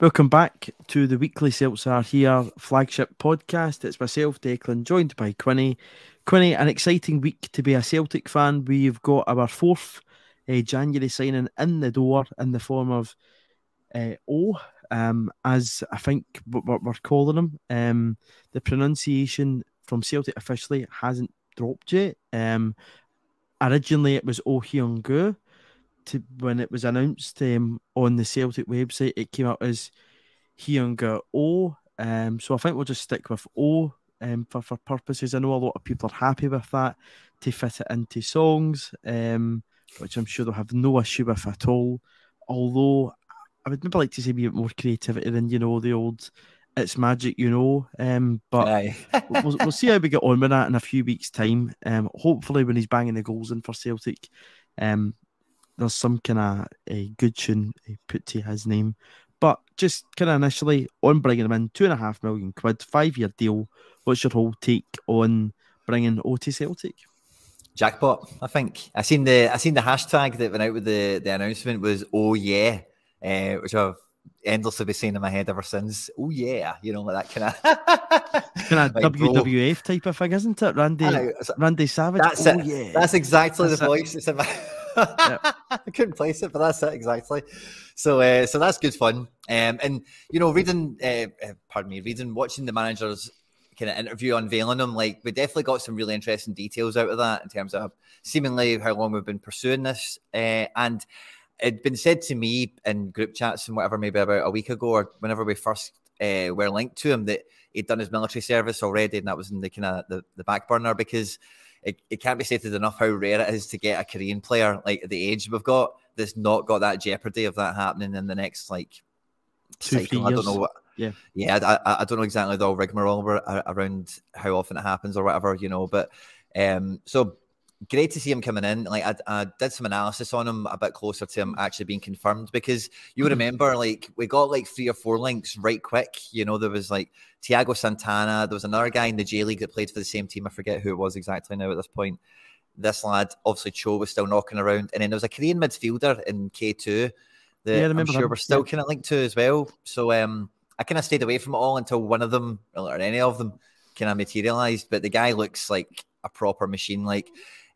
Welcome back to the weekly Celts Are Here flagship podcast. It's myself, Declan, joined by Quinny. Quinny, an exciting week to be a Celtic fan. We've got our fourth uh, January signing in the door in the form of uh, O, um, as I think we're, we're calling him. Um, the pronunciation from Celtic officially hasn't dropped yet. Um, originally, it was Oh Hyung to when it was announced um, on the Celtic website, it came out as Hyunga O. Um, so I think we'll just stick with O um, for, for purposes. I know a lot of people are happy with that to fit it into songs, um, which I'm sure they'll have no issue with at all. Although I would maybe like to see a bit more creativity than you know the old "It's Magic," you know. Um, but we'll, we'll see how we get on with that in a few weeks' time. Um, hopefully when he's banging the goals in for Celtic, um, there's some kind of a good tune put to his name. But just kind of initially on bringing him in, two and a half million quid, five year deal. What's your whole take on bringing O to Celtic? Jackpot, I think. I seen the I seen the hashtag that went out with the, the announcement was oh yeah, uh, which I've endlessly been saying in my head ever since. Oh yeah, you know, like that kind of kind of like, WWF bro. type of thing, isn't it? Randy Randy Savage. That's oh, it. Yeah. That's exactly that's the it. voice. It's in my I couldn't place it, but that's it exactly. So, uh, so that's good fun. Um, and you know, reading, uh, uh, pardon me, reading, watching the managers kind of interview unveiling them, like we definitely got some really interesting details out of that in terms of seemingly how long we've been pursuing this. Uh, and it'd been said to me in group chats and whatever, maybe about a week ago or whenever we first uh, were linked to him, that he'd done his military service already, and that was in the kind of the, the back burner because it, it can't be stated enough how rare it is to get a Korean player like at the age we've got that's not got that jeopardy of that happening in the next like Two, cycle. I don't know what. Yeah, yeah, I, I don't know exactly the rigmarole around how often it happens or whatever, you know. But um, so great to see him coming in. Like I, I, did some analysis on him a bit closer to him actually being confirmed because you mm-hmm. remember like we got like three or four links right quick. You know, there was like Thiago Santana. There was another guy in the J League that played for the same team. I forget who it was exactly now at this point. This lad, obviously Cho was still knocking around, and then there was a Korean midfielder in K two that yeah, I'm sure we're still yeah. kind of linked to as well. So um, I kind of stayed away from it all until one of them or any of them kind of materialized. But the guy looks like a proper machine. Like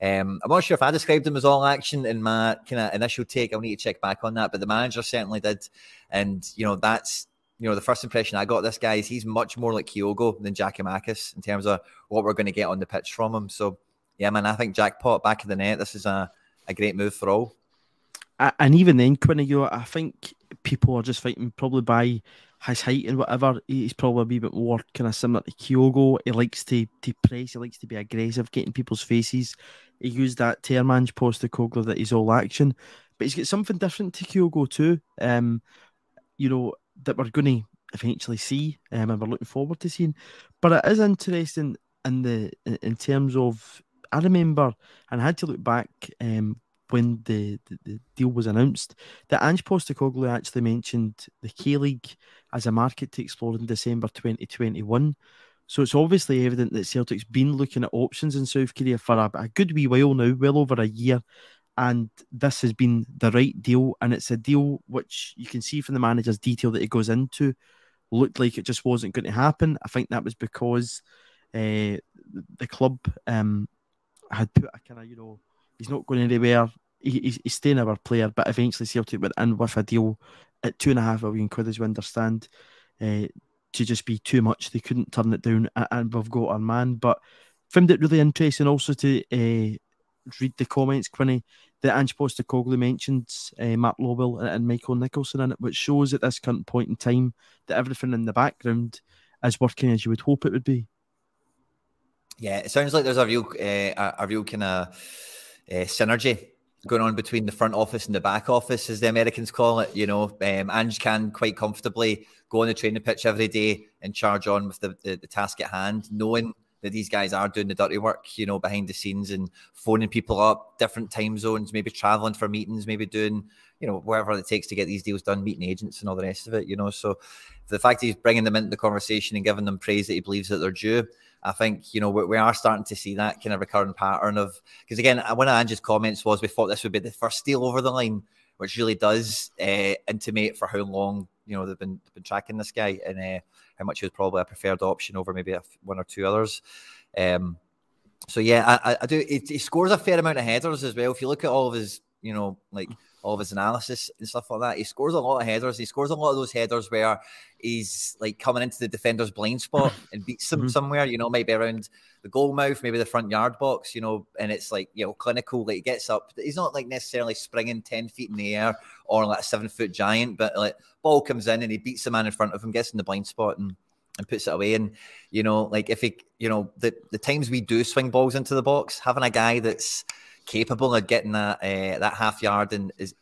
um, I'm not sure if I described him as all action in my kind of initial take. I'll need to check back on that, but the manager certainly did. And you know, that's you know the first impression I got this guy is he's much more like Kyogo than Giakoumakis in terms of what we're going to get on the pitch from him. So yeah, man, I think jackpot back of the net. This is a, a great move for all. And even then, Quinny, you I think people are just fighting probably by his height and whatever, he's probably a wee bit more kind of similar to Kyogo. He likes to, to press, he likes to be aggressive, getting people's faces. He used that term, to Postecoglou, that he's all action. But he's got something different to Kyogo too, um, you know, that we're going to eventually see um, and we're looking forward to seeing. But it is interesting in the in terms of, I remember, and I had to look back um, when the, the, the, deal was announced that Ange Postecoglou actually mentioned the K League as a market to explore in December 2021. So it's obviously evident that Celtic's been looking at options in South Korea for a, a good wee while now, well over a year. And this has been the right deal. And it's a deal which you can see from the manager's detail that it goes into looked like it just wasn't going to happen. I think that was because uh, the club um, had put a kind of, you know, he's not going anywhere he, he's staying our player, but eventually Celtic went in with a deal at two and a half million quid, as we understand, uh, to just be too much. They couldn't turn it down, and we've got our man. But found it really interesting also to uh, read the comments, Quinny, that Ange Postecoglou mentions uh, Mark Lawwell and Michael Nicholson in it, which shows at this current point in time that everything in the background is working as you would hope it would be. Yeah, it sounds like there's a real, uh, a, real kind of uh, synergy going on between the front office and the back office, as the Americans call it. You know, um, Ange can quite comfortably go on the training pitch every day and charge on with the, the, the, task at hand, knowing that these guys are doing the dirty work, you know, behind the scenes and phoning people up, different time zones, maybe traveling for meetings, maybe doing, you know, whatever it takes to get these deals done, meeting agents and all the rest of it, you know. So the fact he's bringing them into the conversation and giving them praise that he believes that they're due I think you know we, we are starting to see that kind of recurring pattern of because again one of Ange's comments was we thought this would be the first deal over the line, which really does uh, intimate for how long you know they've been been tracking this guy and uh, how much he was probably a preferred option over maybe one or two others. Um, so yeah, I, I do. He, he, scores a fair amount of headers as well. If you look at all of his, you know, like of his analysis and stuff like that, he scores a lot of headers. He scores a lot of those headers where he's like coming into the defender's blind spot and beats them mm-hmm. somewhere. You know, maybe around the goal mouth, maybe the front yard box. You know, and it's like you know clinical. Like he gets up. He's not like necessarily springing ten feet in the air or like a seven foot giant, but like ball comes in and he beats the man in front of him, gets in the blind spot and and puts it away. And you know, like if he, you know, the the times we do swing balls into the box, having a guy that's capable of getting that uh, that half yard and is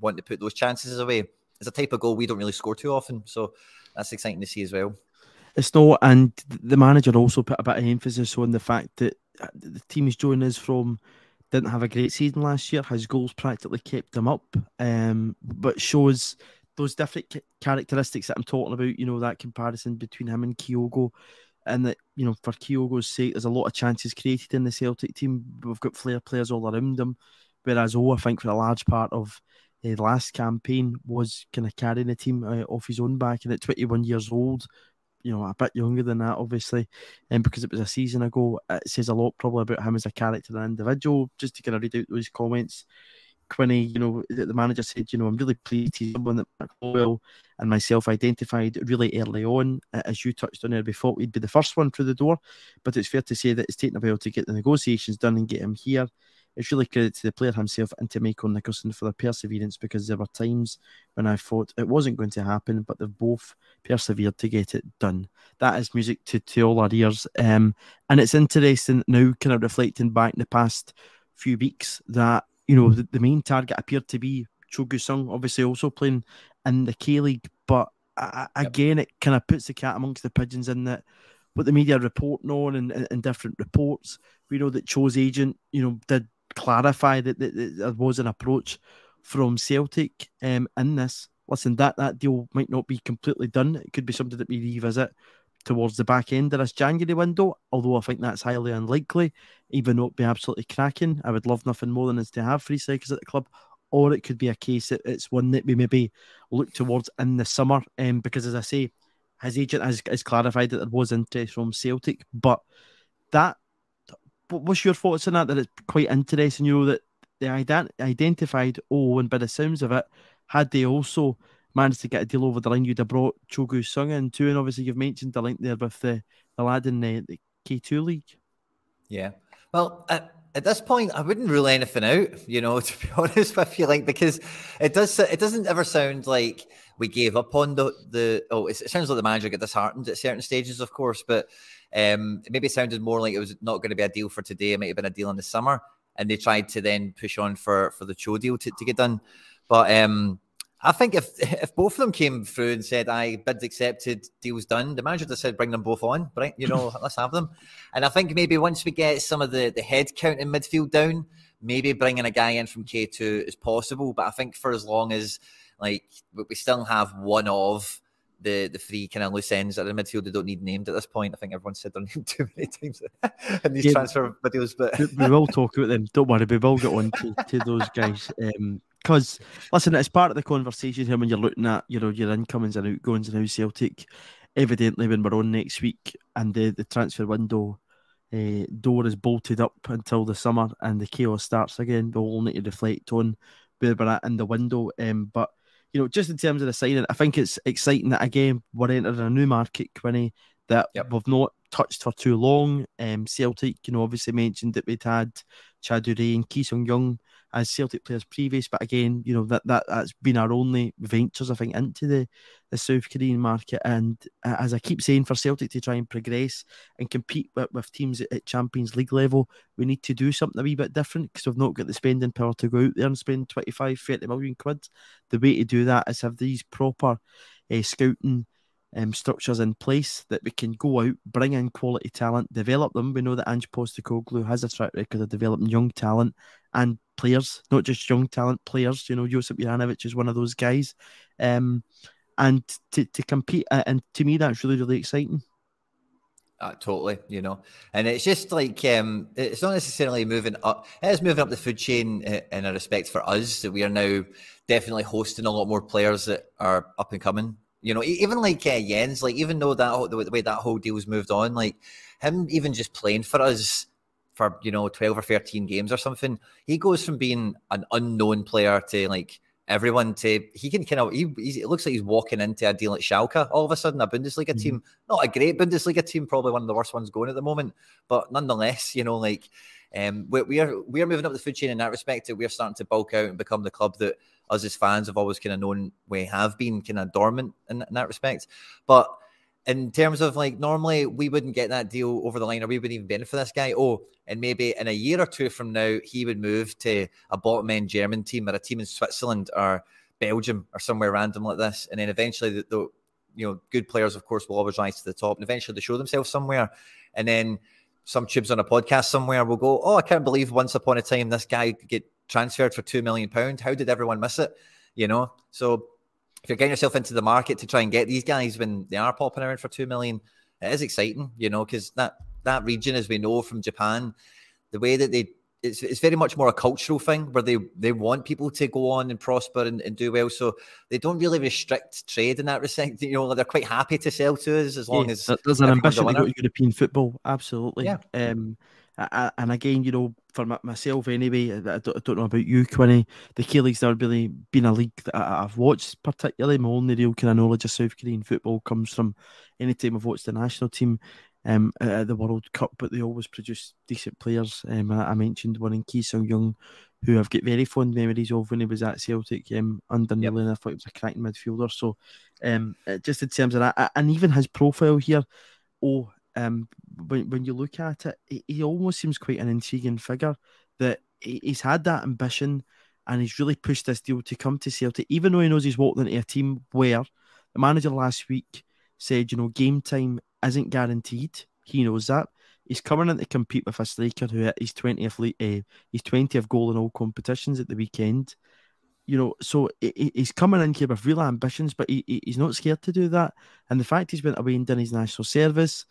wanting to put those chances away is a type of goal we don't really score too often. So that's exciting to see as well. It's not, and the manager also put a bit of emphasis on the fact that uh, the team he's joining us from didn't have a great season last year. His goals practically kept them up, um, but shows those different characteristics that I'm talking about, you know, that comparison between him and Kyogo, and that, you know, for Kyogo's sake, there's a lot of chances created in the Celtic team. We've got flair players all around them. Whereas Oh, I think for a large part of the last campaign was kind of carrying the team uh, off his own back. And at 21 years old, you know, a bit younger than that, obviously, and because it was a season ago, it says a lot probably about him as a character and individual. Just to kind of read out those comments, Quinny, you know, the manager said, you know, I'm really pleased he's someone that Mark Lawwell and myself identified really early on. As you touched on there, thought we'd be the first one through the door, but it's fair to say that it's taken a while to get the negotiations done and get him here. It's really credit to the player himself and to Michael Nicholson for their perseverance because there were times when I thought it wasn't going to happen, but they've both persevered to get it done. That is music to, to all our ears. Um, and it's interesting now, kind of reflecting back in the past few weeks, that you know, the, the main target appeared to be Cho Gu-sung, obviously also playing in the K League. But uh, again, it kind of puts the cat amongst the pigeons in that what the media reporting on and, and, and different reports, we know that Cho's agent, you know, did clarify that, that, that there was an approach from Celtic um, in this. Listen, that, that deal might not be completely done. It could be something that we revisit towards the back end of this January window, although I think that's highly unlikely, even though it'd be absolutely cracking. I would love nothing more than is to have three strikers at the club, or it could be a case that it's one that we maybe look towards in the summer. Um, because as I say, his agent has, has clarified that there was interest from Celtic, but that what's your thoughts on that? That it's quite interesting, you know, that they ident- identified oh, and by the sounds of it, had they also managed to get a deal over the line, you'd have brought Cho Gu-sung in too. And obviously, you've mentioned the link there with the, the lad in the, the K2 league. Yeah. Well, at, at this point, I wouldn't rule anything out, you know, to be honest with you, like, because it does, it doesn't ever sound like we gave up on the, the, oh, it sounds like the manager got disheartened at certain stages, of course, but um, it maybe sounded more like it was not going to be a deal for today. It might have been a deal in the summer. And they tried to then push on for, for the Cho deal to, to get done. But, um, I think if if both of them came through and said, "I bids accepted, deals done," the manager just said, "Bring them both on, right? You know, let's have them." And I think maybe once we get some of the the head count in midfield down, maybe bringing a guy in from K two is possible. But I think for as long as like we still have one of the the three kind of loose ends at the midfield they don't need named at this point. I think everyone said their name too many times in these yeah, transfer videos. But we will talk about them. Don't worry, we will get on to, to those guys. Um, because listen, it's part of the conversation here when you're looking at you know your incomings and outgoings and how Celtic, evidently when we're on next week and the the transfer window uh, door is bolted up until the summer and the chaos starts again. We'll all need to reflect on where we're at in the window. Um, but you know, just in terms of the signing, I think it's exciting that again we're entering a new market, Quinny, that yep. we've not touched for too long. Um, Celtic, you know, obviously mentioned that we'd had Cha Du-ri and Ki Sung Young as Celtic players previous, but again, you know that that that's been our only ventures, I think, into the the South Korean market. And uh, as I keep saying, for Celtic to try and progress and compete with, with teams at, at, Champions League level, we need to do something a wee bit different because we've not got the spending power to go out there and spend 25, 30 million quid. The way to do that is have these proper uh, scouting um, structures in place that we can go out, bring in quality talent, develop them. We know that Ange Postecoglou has a track record of developing young talent and players, not just young talent players. You know, Josip Juranovic is one of those guys. Um, and to, to compete, uh, and to me, that's really, really exciting. Uh, totally, you know, and it's just like um, it's not necessarily moving up. It is moving up the food chain uh, in a respect for us that we are now definitely hosting a lot more players that are up and coming You know, even like uh, Jenz, like even though that the way that whole deal's moved on, like him even just playing for us for you know 12 or 13 games or something he goes from being an unknown player to like everyone to he can kind of he, it looks like he's walking into a deal at Schalke all of a sudden a Bundesliga mm-hmm. team not a great Bundesliga team probably one of the worst ones going at the moment but nonetheless you know like um we, we are we are moving up the food chain in that respect we're starting to bulk out and become the club that us as fans have always kind of known we have been kind of dormant in, in that respect but in terms of like normally we wouldn't get that deal over the line or we wouldn't even benefit this guy. Oh, and maybe in a year or two from now, he would move to a bottom end German team or a team in Switzerland or Belgium or somewhere random like this. And then eventually the, the you know, good players, of course, will always rise to the top and eventually they show themselves somewhere. And then some tubes on a podcast somewhere will go, Oh, I can't believe once upon a time this guy get transferred for two million pounds. How did everyone miss it? You know? So if you're getting yourself into the market to try and get these guys when they are popping around for two million, it is exciting, you know, because that that region, as we know from Japan, the way that they it's, it's very much more a cultural thing where they they want people to go on and prosper and, and do well. So they don't really restrict trade in that respect. You know, they're quite happy to sell to us as long yeah, as there's an ambition to go to European football. Absolutely. Yeah. Um, and again, you know, for myself anyway, I don't, I don't know about you, Quinny. The K League's never really been a league that I've watched particularly. My only real kind of knowledge of South Korean football comes from any time I've watched the national team um, at the World Cup, but they always produce decent players. Um, I mentioned one in Ki Sung Young, who I've got very fond memories of when he was at Celtic um, under yep. Neil, I thought he was a cracking midfielder. So, um, just in terms of that, and even his profile here, oh, um, when, when you look at it, he, he almost seems quite an intriguing figure that he, he's had that ambition and he's really pushed this deal to come to Celtic, even though he knows he's walked into a team where the manager last week said, you know, game time isn't guaranteed. He knows that. He's coming in to compete with a striker who his 20th, uh, his 20th goal in all competitions at the weekend you know, so he's coming in here with real ambitions, but he, he's not scared to do that. And the fact he's went away and done his national service,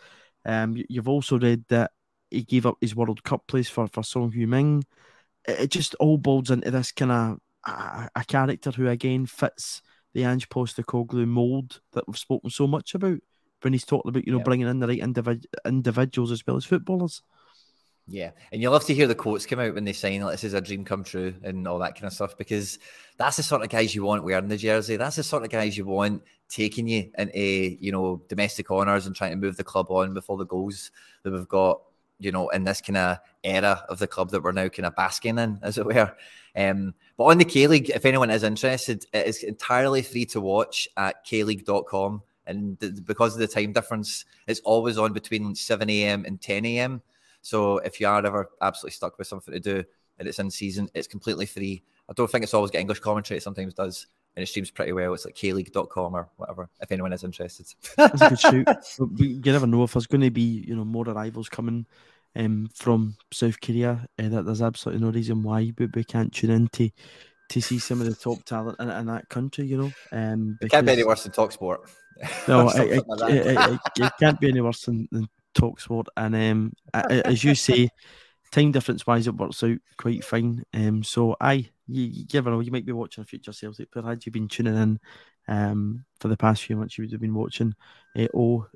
um, you've also read that he gave up his World Cup place for, for Son Heung-min. It, just all builds into this kind of a, a, character who again fits the Ange Postecoglou mold that we've spoken so much about when he's talking about you know yeah. bringing in the right individ- individuals as well as footballers. Yeah, and you'll love to hear the quotes come out when they sign like this is a dream come true and all that kind of stuff because that's the sort of guys you want wearing the jersey. That's the sort of guys you want taking you into you know domestic honours and trying to move the club on with all the goals that we've got. You know, in this kind of era of the club that we're now kind of basking in, as it were. Um, but on the K League, if anyone is interested, it is entirely free to watch at kleague.com. And because of the time difference, it's always on between 7 a.m. and 10 a.m. So if you are ever absolutely stuck with something to do and it's in season, it's completely free. I don't think it's always got English commentary. It sometimes does, and it streams pretty well. It's like kleague.com or whatever. If anyone is interested, that's a good shoot. you never know if there's going to be you know more arrivals coming um, from South Korea. Uh, that there's absolutely no reason why but we can't tune in to, see some of the top talent in, in that country. You know, um, because, it can't be any worse than Talksport. No, it, like it, it, it, can't be any worse than, than Talksport, and um, as you say, time difference wise, it works out quite fine. Um, so I, you, you never know, you might be watching a future Celtic, but had you been tuning in, um, for the past few months, you would have been watching, uh, oh,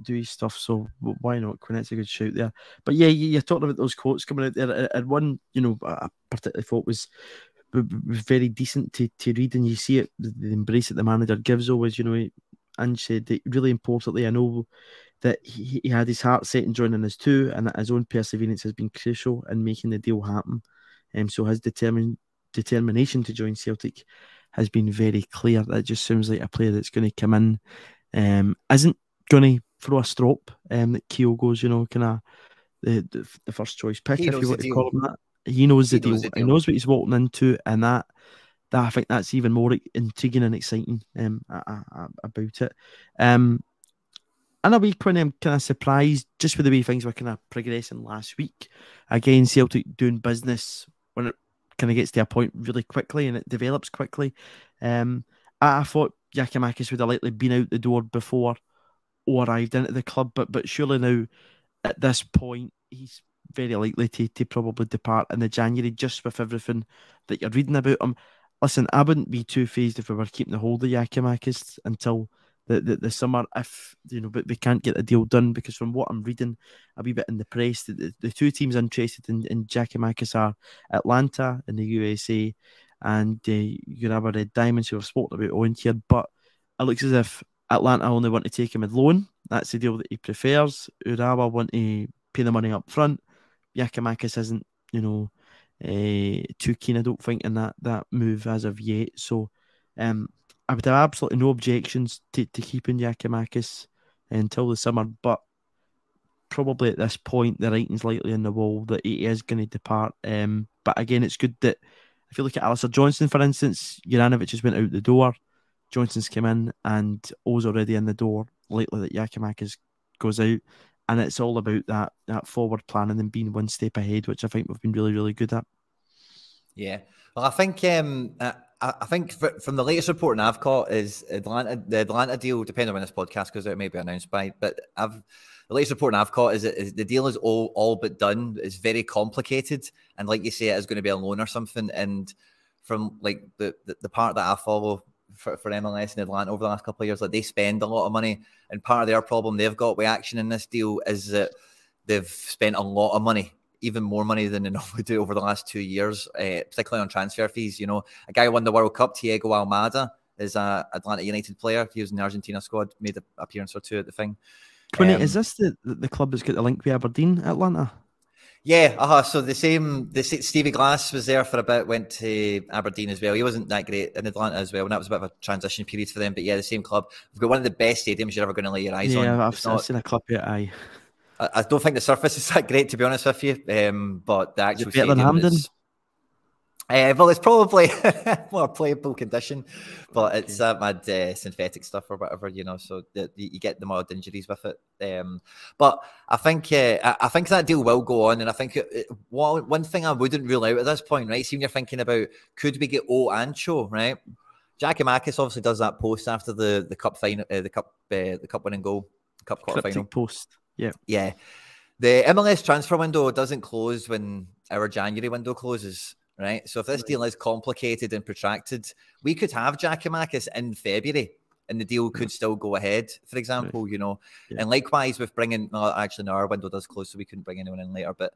do his stuff. So why not? Quinet's a good shout there. But yeah, you're talking about those quotes coming out there, and one, you know, I particularly thought was was very decent to, to read, and you see it, the embrace that the manager gives always, you know, and said that really importantly, I know that he, he had his heart set in joining us too, and that his own perseverance has been crucial in making the deal happen. Um, so his determined determination to join Celtic has been very clear. That just sounds like a player that's going to come in, um, isn't going to throw a strop. Um, that Kyogo's, you know, kind of the, the, the first choice pick, he if you want to call him that. He knows, he the, knows deal. the deal. He knows what he's walking into, and that that I think that's even more intriguing and exciting um, about it. Um, in a week when I'm kind of surprised just with the way things were kind of progressing last week. Again, Celtic doing business when it kind of gets to a point really quickly and it develops quickly. Um, I, I thought Giakoumakis would have likely been out the door before or arrived into the club, but but surely now at this point he's very likely to, to probably depart in the January just with everything that you're reading about him. Listen, I wouldn't be too phased if we were keeping the hold of Giakoumakis until the, the, the summer if you know, but they can't get the deal done because from what I'm reading a wee bit in the press, the, the, two teams interested in, in Giakoumakis are Atlanta in the USA and uh, Urawa Red Diamonds who have spoken about on here, but it looks as if Atlanta only want to take him at loan. That's the deal that he prefers. Urawa want to pay the money up front. Giakoumakis isn't, you know, uh, too keen, I don't think, in that that move as of yet. So um, I would have absolutely no objections to, to keeping Giakoumakis until the summer, but probably at this point the writing's likely on the wall that he is going to depart. Um, but again, it's good that if you look at Alistair Johnston, for instance, Juranovic has went out the door, Johnston's come in, and O's already in the door. Likely that Giakoumakis goes out, and it's all about that that forward planning and being one step ahead, which I think we've been really really good at. Yeah, well, I think um, I, think from the latest reporting I've caught is Atlanta the Atlanta deal, depending on when this podcast goes out, may be announced by, but I've the latest reporting I've caught is that the deal is all all but done. It's very complicated, and like you say, it is going to be a loan or something. And from like the the, the part that I follow for, for MLS in Atlanta over the last couple of years, like they spend a lot of money, and part of their problem they've got with action in this deal is that they've spent a lot of money even more money than they normally do over the last two years, uh, particularly on transfer fees. You know, a guy who won the World Cup, Thiago Almada, is a Atlanta United player. He was in the Argentina squad, made an appearance or two at the thing. Quinny, um, is this the, the club that's got the link with Aberdeen, Atlanta? Yeah, uh-huh. so the same. The Stevie Glass was there for a bit, went to Aberdeen as well. He wasn't that great in Atlanta as well, and that was a bit of a transition period for them. But yeah, the same club. We've got one of the best stadiums you're ever going to lay your eyes yeah, on. Yeah, I've, I've, seen a clip of it. Aye. I, don't think the surface is that great, to be honest with you. Um, but the actual better than Hampden. Is, uh, well, it's probably more playable condition, but it's that mad uh, synthetic stuff or whatever, you know. So the, you get the mild injuries with it. Um, but I think uh, I think that deal will go on, and I think it, one one thing I wouldn't rule out at this point, right? See, when you're thinking about could we get O and Cho, right? Giakoumakis obviously does that post after the the cup final, uh, the cup uh, the cup winning goal, cup quarter final post. Yeah. Yeah. The MLS transfer window doesn't close when our January window closes, right? So if this right. deal is complicated and protracted, we could have Giakoumakis in February and the deal could still go ahead, for example, right. you know. Yeah. And likewise with bringing, well, actually, no, our window does close, so we couldn't bring anyone in later. But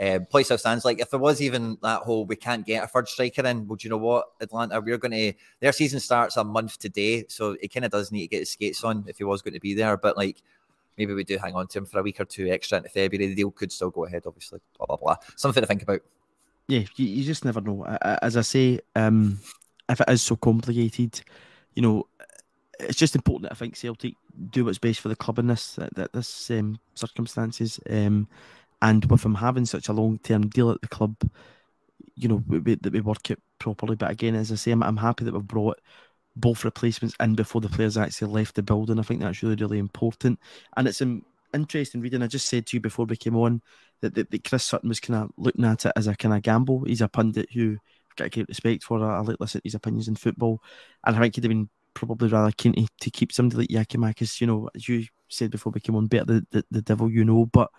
uh, place how stands, like if there was even that whole we can't get a third striker in, well, do you know what, Atlanta, we're going to, their season starts a month today, so it kind of does need to get his skates on if he was going to be there. But like, maybe we do hang on to him for a week or two extra into February. The deal could still go ahead, obviously. Blah blah blah. Something to think about. Yeah, you, you just never know. As I say, um, if it is so complicated, you know, it's just important that I think Celtic do what's best for the club in this that this um, circumstances. Um, and with him having such a long term deal at the club, you know, we, that we work it properly. But again, as I say, I'm, I'm happy that we've brought both replacements in before the players actually left the building. I think that's really, really important. And it's an interesting reading. I just said to you before we came on that, that, that Chris Sutton was kind of looking at it as a kind of gamble. He's a pundit who I've got great respect for. I, I like listen to his opinions in football. And I think he'd have been probably rather keen to, to keep somebody like Giakoumakis, you know, as you said before we came on, better the, the, the devil you know. But,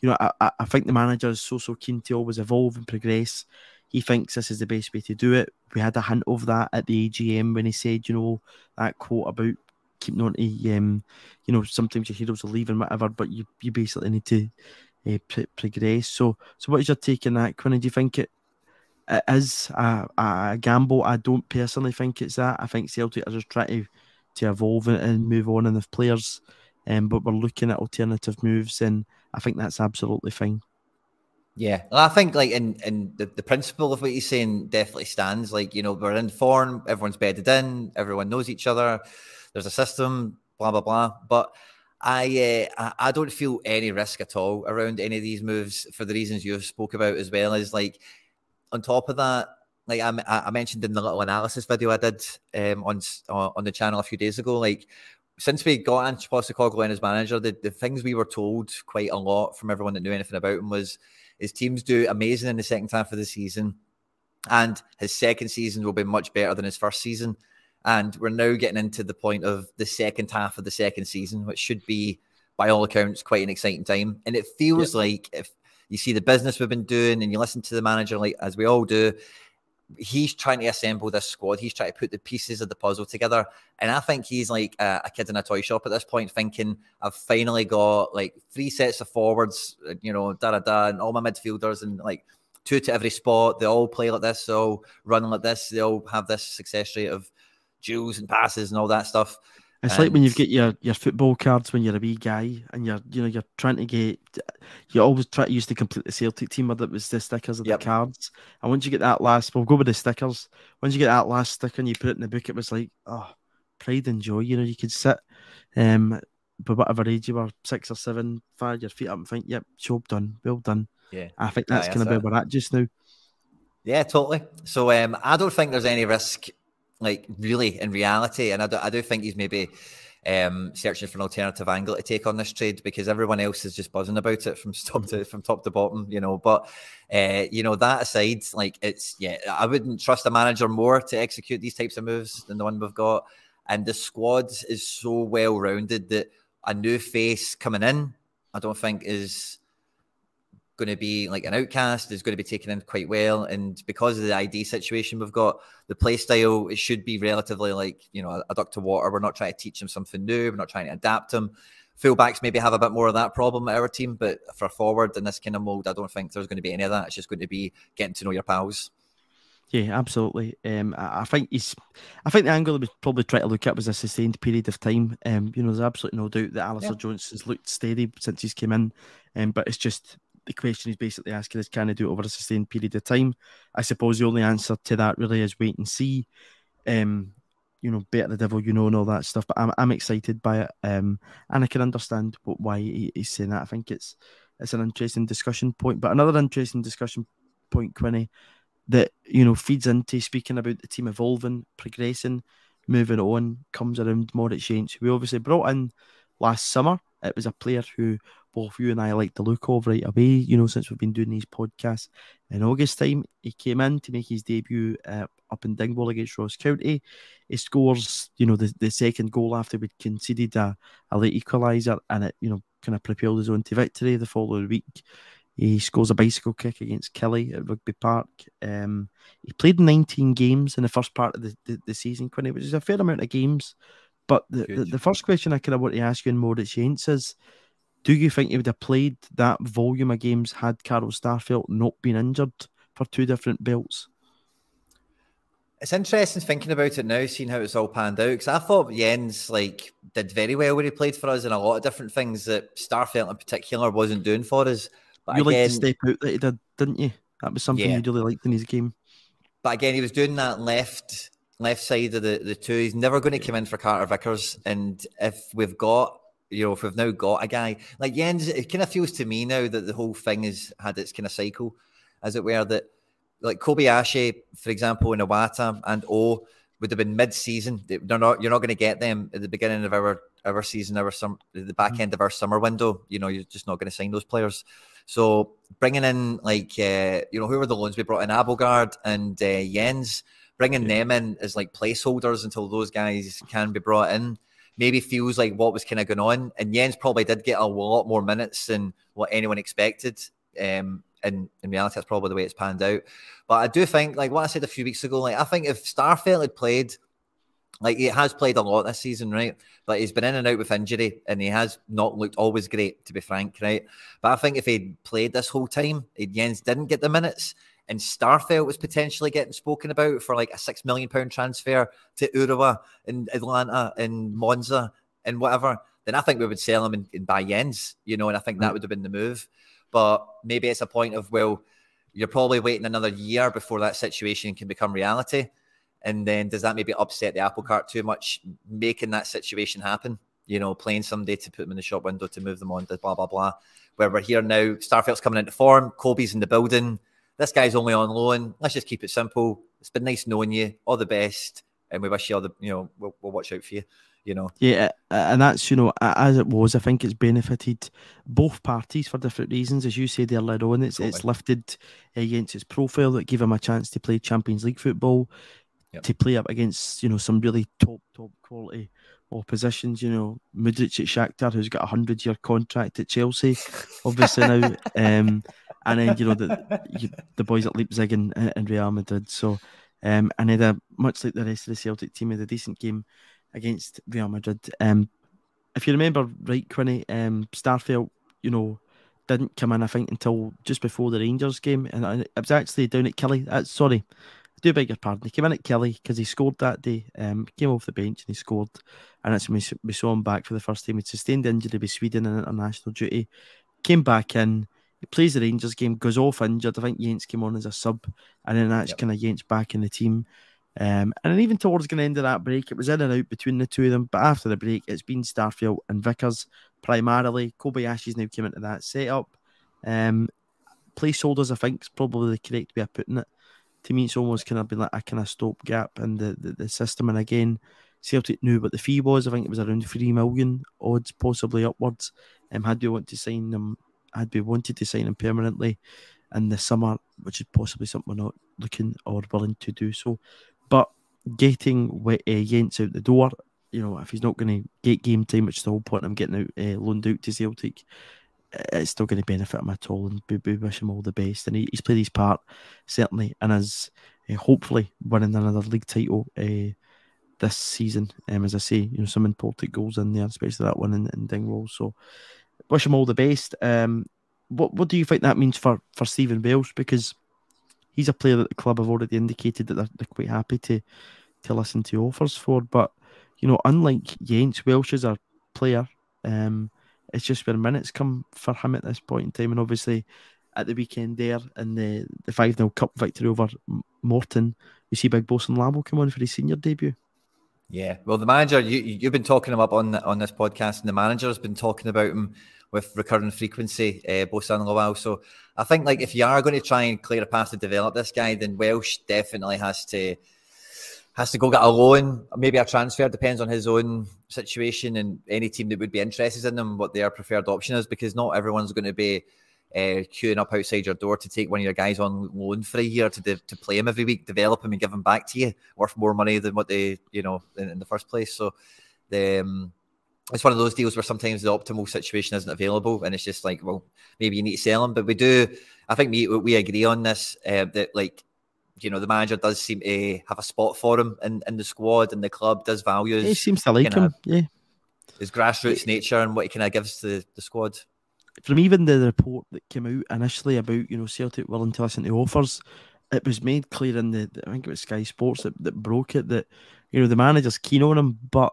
you know, I, I think the manager is so, so keen to always evolve and progress he thinks this is the best way to do it. We had a hint of that at the AGM when he said, you know, that quote about keeping on to, um, you know, sometimes your heroes leave and whatever, but you, you basically need to uh, progress. So, so what is your take on that, Quinn? Do you think it, it is a, a, gamble? I don't personally think it's that. I think Celtic are just trying to, to evolve and move on, and if players, um, but we're looking at alternative moves, and I think that's absolutely fine. Yeah, I think like in in the, the principle of what he's saying definitely stands. Like you know, we're in form, everyone's bedded in, everyone knows each other. There's a system, blah blah blah. But I uh, I don't feel any risk at all around any of these moves for the reasons you spoke about as well as like on top of that. Like I, I mentioned in the little analysis video I did um, on on the channel a few days ago, like since we got Ange in as manager, the, the things we were told quite a lot from everyone that knew anything about him was his teams do amazing in the second half of the season, and his second season will be much better than his first season. And we're now getting into the point of the second half of the second season, which should be, by all accounts, quite an exciting time. And it feels like if you see the business we've been doing and you listen to the manager, like as we all do, he's trying to assemble this squad. He's trying to put the pieces of the puzzle together. And I think he's like a, a, kid in a toy shop at this point, thinking, I've finally got like three sets of forwards, uh, you know, da da da, and all my midfielders, and like two to every spot. They all play like this, they all run like this, they all have this success rate of duels and passes and all that stuff. It's and... like when you get your, your football cards when you're a wee guy and you're you know you're trying to get you always try to use to complete the Celtic team where it was the stickers of yep. the cards. And once you get that last we'll go with the stickers. Once you get that last sticker and you put it in the book, it was like, oh, pride and joy. You know, you could sit um but whatever age you were, six or seven, fire your feet up and think, Yep, job done, well done. Yeah. I think that's yeah, kind of where we're at just now. Yeah, totally. So um I don't think there's any risk like really in reality. And I do, I do think he's maybe um, searching for an alternative angle to take on this trade because everyone else is just buzzing about it from top to from top to bottom, you know. But uh, you know that aside, like it's yeah, I wouldn't trust a manager more to execute these types of moves than the one we've got. And the squad is so well rounded that a new face coming in, I don't think is going to be like an outcast is going to be taken in quite well. And because of the ID situation we've got, the play style, it should be relatively like, you know, a, duck to water. We're not trying to teach him something new. We're not trying to adapt him. Fullbacks maybe have a bit more of that problem at our team, but for forward in this kind of mold, I don't think there's going to be any of that. It's just going to be getting to know your pals. Yeah, absolutely. Um, I, I, think he's. I think the angle he was probably trying to look at was a sustained period of time. Um, you know, there's absolutely no doubt that Alistair yeah. Jones has looked steady since he's came in. Um, but it's just the question he's basically asking is can he do it over a sustained period of time? I suppose the only answer to that really is wait and see. Um, you know, better the devil you know and all that stuff. But I'm I'm excited by it. Um, and I can understand what, why he, he's saying that. I think it's it's an interesting discussion point. But another interesting discussion point, Quinny, that you know feeds into speaking about the team evolving, progressing, moving on, comes around Moritz Jenz. We obviously brought in last summer. It was a player who both you and I like the look of right away, you know, since we've been doing these podcasts. In August time, he came in to make his debut uh, up in Dingwall against Ross County. He scores, you know, the, the second goal after we'd conceded a, a late equaliser and it, you know, kind of propelled his own to victory the following week. He scores a bicycle kick against Killie at Rugby Park. Um, he played 19 games in the first part of the, the, the season, Quinny, which is a fair amount of games. But the, the, the, first question I kind of want to ask you in more Moritz Jenz is do you think he would have played that volume of games had Carl Starfelt not been injured for two different belts? It's interesting thinking about it now, seeing how it's all panned out. Because I thought Jenz like did very well when he played for us, and a lot of different things that Starfelt in particular wasn't doing for us. But you again, liked the step out that he did, didn't you? That was something yeah. you really liked in his game. But again, he was doing that left left side of the, the two. He's never going to come in for Carter Vickers. And if we've got you know, if we've now got a guy like Jenz, it kind of feels to me now that the whole thing has had its kind of cycle, as it were, that like Kobayashi, for example, in Iwata and O would have been mid-season. They're not. You're not going to get them at the beginning of our our season, our some the back mm-hmm. end of our summer window. You know, you're just not going to sign those players. So bringing in like uh, you know who were the loans we brought in Abildgaard and uh, Jenz, bringing yeah. them in as like placeholders until those guys can be brought in maybe feels like what was kind of going on. And Jenz probably did get a lot more minutes than what anyone expected. Um, and in reality, that's probably the way it's panned out. But I do think, like what I said a few weeks ago, like I think if Starfelt had played, like he has played a lot this season, right? But he's been in and out with injury, and he has not looked always great, to be frank, right? But I think if he'd played this whole time, Jenz didn't get the minutes, and Starfelt was potentially getting spoken about for like a six million pound transfer to Urawa in Atlanta and Monza and whatever, then I think we would sell him and, and buy Jenz, you know, and I think mm. that would have been the move. But maybe it's a point of well, you're probably waiting another year before that situation can become reality. And then does that maybe upset the apple cart too much, making that situation happen? You know, playing someday to put them in the shop window to move them on to blah blah blah. Where we're here now, Starfelt's coming into form, Kobe's in the building this guy's only on loan. Let's just keep it simple. It's been nice knowing you. All the best, and we wish you all the you know we'll, we'll watch out for you. You know. Yeah, and that's you know as it was. I think it's benefited both parties for different reasons. As you said earlier on, it's it's lifted against his profile that gave him a chance to play Champions League football, yep. to play up against you know some really top top quality oppositions. You know, Mudryk at Shakhtar, who's got a hundred year contract at Chelsea, obviously now. Um, and then you know the you, the boys at Leipzig and, and Real Madrid. So, um, and had a much like the rest of the Celtic team, had a decent game against Real Madrid. Um, if you remember right, Quinny, um, Starfelt, you know, didn't come in, I think, until just before the Rangers game. And it was actually down at Killie. Uh, sorry, I do beg your pardon. He came in at Killie because he scored that day. Um, came off the bench and he scored. And that's when we, we saw him back for the first time. He sustained injury with Sweden in international duty. Came back in. He plays the Rangers game, goes off injured. I think Jenz came on as a sub. And then that's yep. kind of Jenz back in the team. Um, and then even towards the end of that break, it was in and out between the two of them. But after the break, it's been Starfelt and Vickers primarily. Kobayashi's now came into that setup. Um, placeholders, I think, is probably the correct way of putting it. To me, it's almost kind of been like a kind of stopgap in the, the, the system. And again, Celtic knew what the fee was. I think it was around three million odds, possibly upwards. Um, had we want to sign them, had be wanted to sign him permanently in the summer, which is possibly something we're not looking or willing to do so. But getting uh, out the door, you know, if he's not going to get game time, which is the whole point, I'm getting out uh, loaned out to Celtic. It's still going to benefit him at all, and we, we wish him all the best. And he, he's played his part certainly, and as uh, hopefully winning another league title uh, this season. Um, as I say, you know, some important goals in there, especially that one in, in Dingwall. So, wish him all the best. Um, what what do you think that means for for Stephen Welsh? Because he's a player that the club have already indicated that they're, they're quite happy to to listen to offers for. But you know, unlike Jenz, Welsh is a player. Um, it's just where minutes come for him at this point in time, and obviously at the weekend there in the the five 0 cup victory over Morton, you see Big Bosun Lawal come on for his senior debut. Yeah, well, the manager you you've been talking him up on on this podcast, and the manager has been talking about him with recurring frequency, uh, Bosun Lawal. So I think like if you are going to try and clear a path to develop this guy, then Welsh definitely has to has to go get a loan, maybe a transfer. Depends on his own situation and any team that would be interested in him, what their preferred option is, because not everyone's going to be uh, queuing up outside your door to take one of your guys on loan for a year to de- to play him every week, develop him, and give him back to you worth more money than what they you know in, in the first place. So the um, it's one of those deals where sometimes the optimal situation isn't available, and it's just like, well, maybe you need to sell him. But we do, I think we we agree on this uh, that like, you know, the manager does seem to have a spot for him in, in the squad, and the club does value. His, he seems to like him, yeah. His grassroots nature and what he kind of gives to the squad. From even the report that came out initially about you know Celtic willing to listen to offers, it was made clear in the I think it was Sky Sports that, that broke it that you know the manager's keen on him, but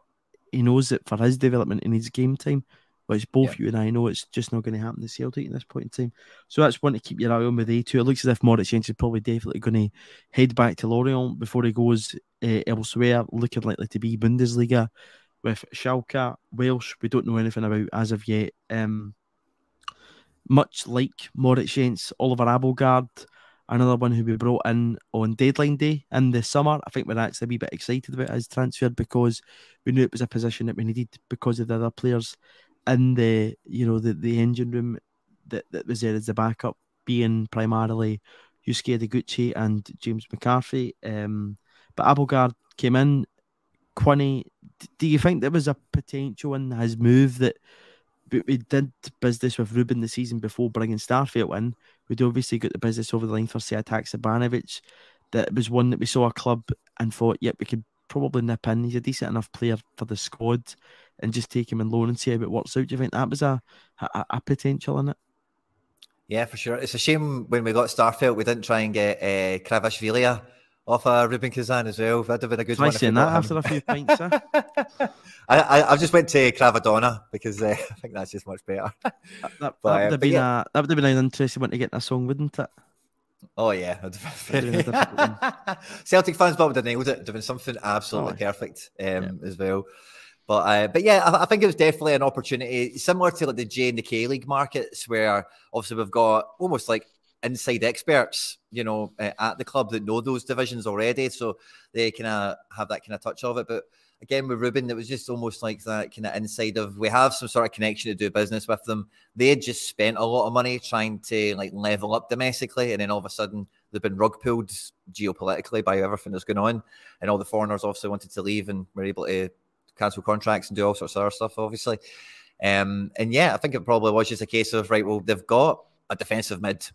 he knows that for his development he needs game time, which both yeah. you and I know it's just not going to happen to Celtic at this point in time. So that's one to keep your eye on with A2. It looks as if Moritz Jenz is probably definitely going to head back to Lorient before he goes uh, elsewhere, looking likely to be Bundesliga with Schalke. Welsh, we don't know anything about as of yet. Um, much like Moritz Jenz, Oliver Abildgaard another one who we brought in on deadline day in the summer. I think we're actually a wee bit excited about his transfer because we knew it was a position that we needed because of the other players in the you know the, the engine room that, that was there as the backup, being primarily Yusuke Ideguchi and James McCarthy. Um, but Abildgaard came in. Quinny, do you think there was a potential in his move that we did business with Rubin the season before bringing Starfelt in? We'd obviously got the business over the line for Sead Haksabanovic. That was one that we saw a club and thought, yep, we could probably nip in. He's a decent enough player for the squad and just take him in loan and see how it works out. Do you think that was a, a, a potential in it? Yeah, for sure. It's a shame when we got Starfelt, we didn't try and get uh, Kvaratskhelia off uh, Rubin Kazan as well. That'd have been a good Try one. saying that after a few pints, huh? I, I, I just went to Kvaradona because uh, I think that's just much better. that, that, but, that would have been yeah. a, that would have been an interesting one to get in a song, wouldn't it? Oh yeah, Celtic fans probably would have nailed it. Doing something absolutely oh, perfect um, yeah. as well. But uh, but yeah, I, I, think it was definitely an opportunity similar to like the J and the K League markets, where obviously we've got almost like inside experts, you know, uh, at the club that know those divisions already, so they kind of have that kind of touch of it. But again, with Rubin, it was just almost like that kind of inside of we have some sort of connection to do business with them. They had just spent a lot of money trying to like level up domestically, and then all of a sudden they've been rug pulled geopolitically by everything that's going on, and all the foreigners obviously wanted to leave and were able to cancel contracts and do all sorts of other stuff, obviously. Um, and yeah, I think it probably was just a case of right. Well, they've got a defensive mid.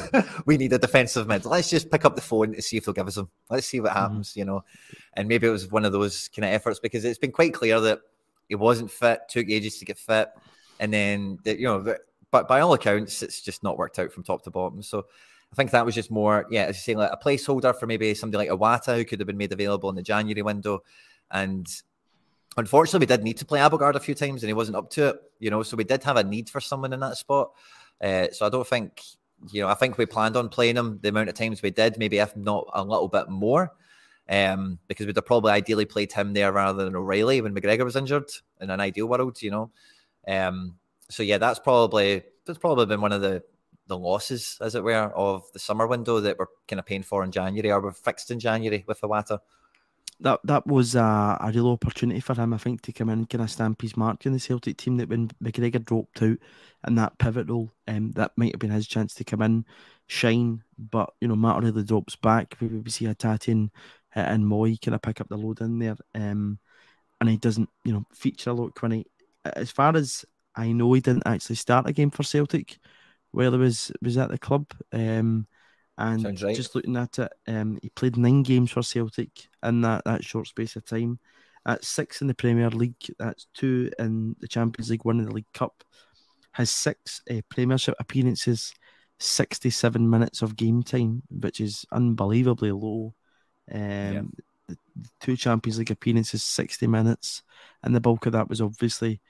we need a defensive mid. Let's just pick up the phone to see if they'll give us them. Let's see what mm-hmm. happens, mm-hmm. you know. And maybe it was one of those kind of efforts because it's been quite clear that he wasn't fit, took ages to get fit, and then you know, but by all accounts, it's just not worked out from top to bottom. So I think that was just more, yeah, as you say, like a placeholder for maybe somebody like Iwata who could have been made available in the January window. And unfortunately, we did need to play Abildgaard a few times and he wasn't up to it, you know, so we did have a need for someone in that spot. Uh, so I don't think, you know, I think we planned on playing him the amount of times we did, maybe if not a little bit more. Um, because we'd have probably ideally played him there rather than O'Riley when McGregor was injured in an ideal world, you know. Um, so yeah, that's probably that's probably been one of the the losses, as it were, of the summer window that we're kind of paying for in January or we're fixed in January with the Iwata. That that was a, a real opportunity for him, I think, to come in and kind of stamp his mark in the Celtic team. That when McGregor dropped out in that pivot role, um, that might have been his chance to come in, shine. But you know, Matt really drops back. Maybe we see Hatate and, and Mooy kind of pick up the load in there, um, and he doesn't, you know, feature a lot. Quinny, as far as I know, he didn't actually start a game for Celtic while he was was at the club. Um, and right. just looking at it, um, he played nine games for Celtic in that, that short space of time. At six in the Premier League, that's two in the Champions League, one in the League Cup. Has six uh, Premiership appearances, 67 minutes of game time, which is unbelievably low. Um, yeah. the, the two Champions League appearances, 60 minutes, and the bulk of that was obviously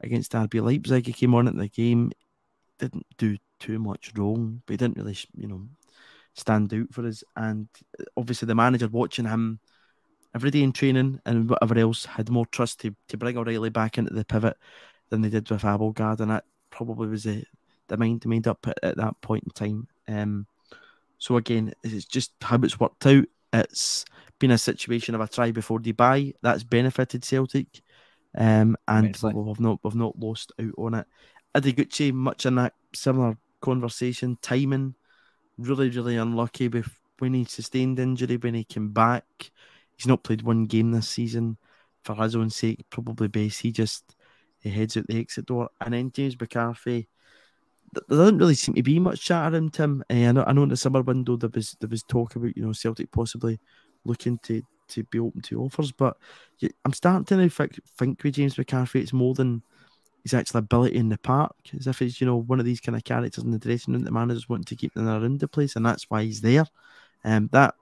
against RB Leipzig. He came on at the game, didn't do too much wrong, but he didn't really, you know, stand out for us. And uh, obviously, the manager watching him every day in training and whatever else had more trust to, to bring O'Riley back into the pivot than they did with Abildgaard, and that probably was the, the mind made up at, at that point in time. Um, so again, it's just how it's worked out. It's been a situation of a try before buy that's benefited Celtic, um, and we've not we've not lost out on it. Ideguchi much in that similar conversation. Timing, really, really unlucky with when he sustained injury, when he came back. He's not played one game this season. For his own sake, probably best he just he heads out the exit door. And then James McCarthy, there doesn't really seem to be much chat around Tim. Uh, I know, I know in the summer window there was there was talk about you know Celtic possibly looking to to be open to offers, but I'm starting to think, think with James McCarthy, it's more than his actual ability in the park, as if he's you know one of these kind of characters in the dressing room that the managers want to keep them around the place, and that's why he's there. Um, that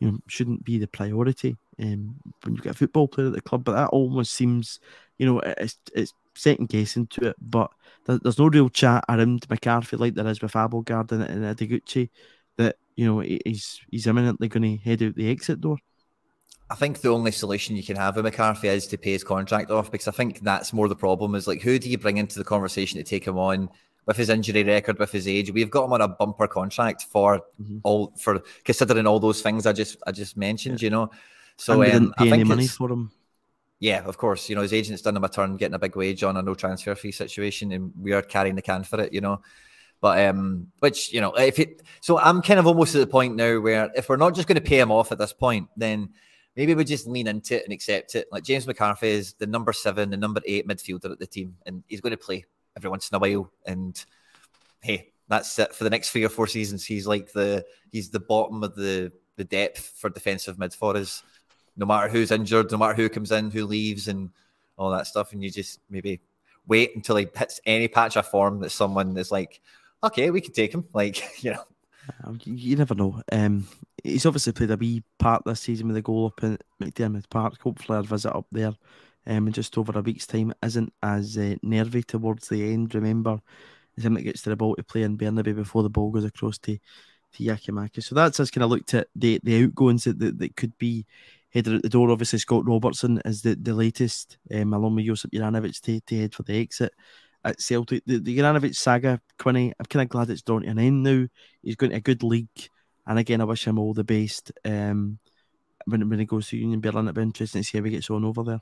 you know shouldn't be the priority um, when you get a football player at the club, but that almost seems you know it's it's second guessing to it. But there's no real chat around McCarthy like there is with Abildgaard and, and Ideguchi that you know he's he's imminently going to head out the exit door. I think the only solution you can have with McCarthy is to pay his contract off because I think that's more the problem is like who do you bring into the conversation to take him on with his injury record, with his age? We've got him on a bumper contract for mm-hmm. all for considering all those things I just I just mentioned, yeah. you know. So um, I think money for him. Yeah, of course. You know, his agent's done him a turn, getting a big wage on a no transfer fee situation, and we are carrying the can for it, you know. But um, which you know, if it so I'm kind of almost at the point now where if we're not just going to pay him off at this point, then maybe we just lean into it and accept it. Like James McCarthy is the number seven, the number eight midfielder at the team, and he's going to play every once in a while. And hey, that's it for the next three or four seasons. He's like the he's the bottom of the the depth for defensive mid for us. No matter who's injured, no matter who comes in, who leaves, and all that stuff, and you just maybe wait until he hits any patch of form that someone is like, okay, we can take him. Like you know, you never know. Um, he's obviously played a wee part this season with a goal up in McDiarmid Park. Hopefully, our visit up there um, in just over a week's time isn't as uh, nervy towards the end. Remember, it's him that gets to the ball to play in Bernabei before the ball goes across to, to Giakoumakis. So that's us kind of looked at the, the outgoings that, that, that could be headed at the door. Obviously, Scott Robertson is the, the latest, um, along with Josip Juranovic, to, to head for the exit at Celtic. The, the Juranovic saga, Quinny, I'm kind of glad it's drawn to an end now. He's going to a good league. And again, I wish him all the best. Um, when, when he goes to Union Berlin, it'll be interesting to see how he gets on over there.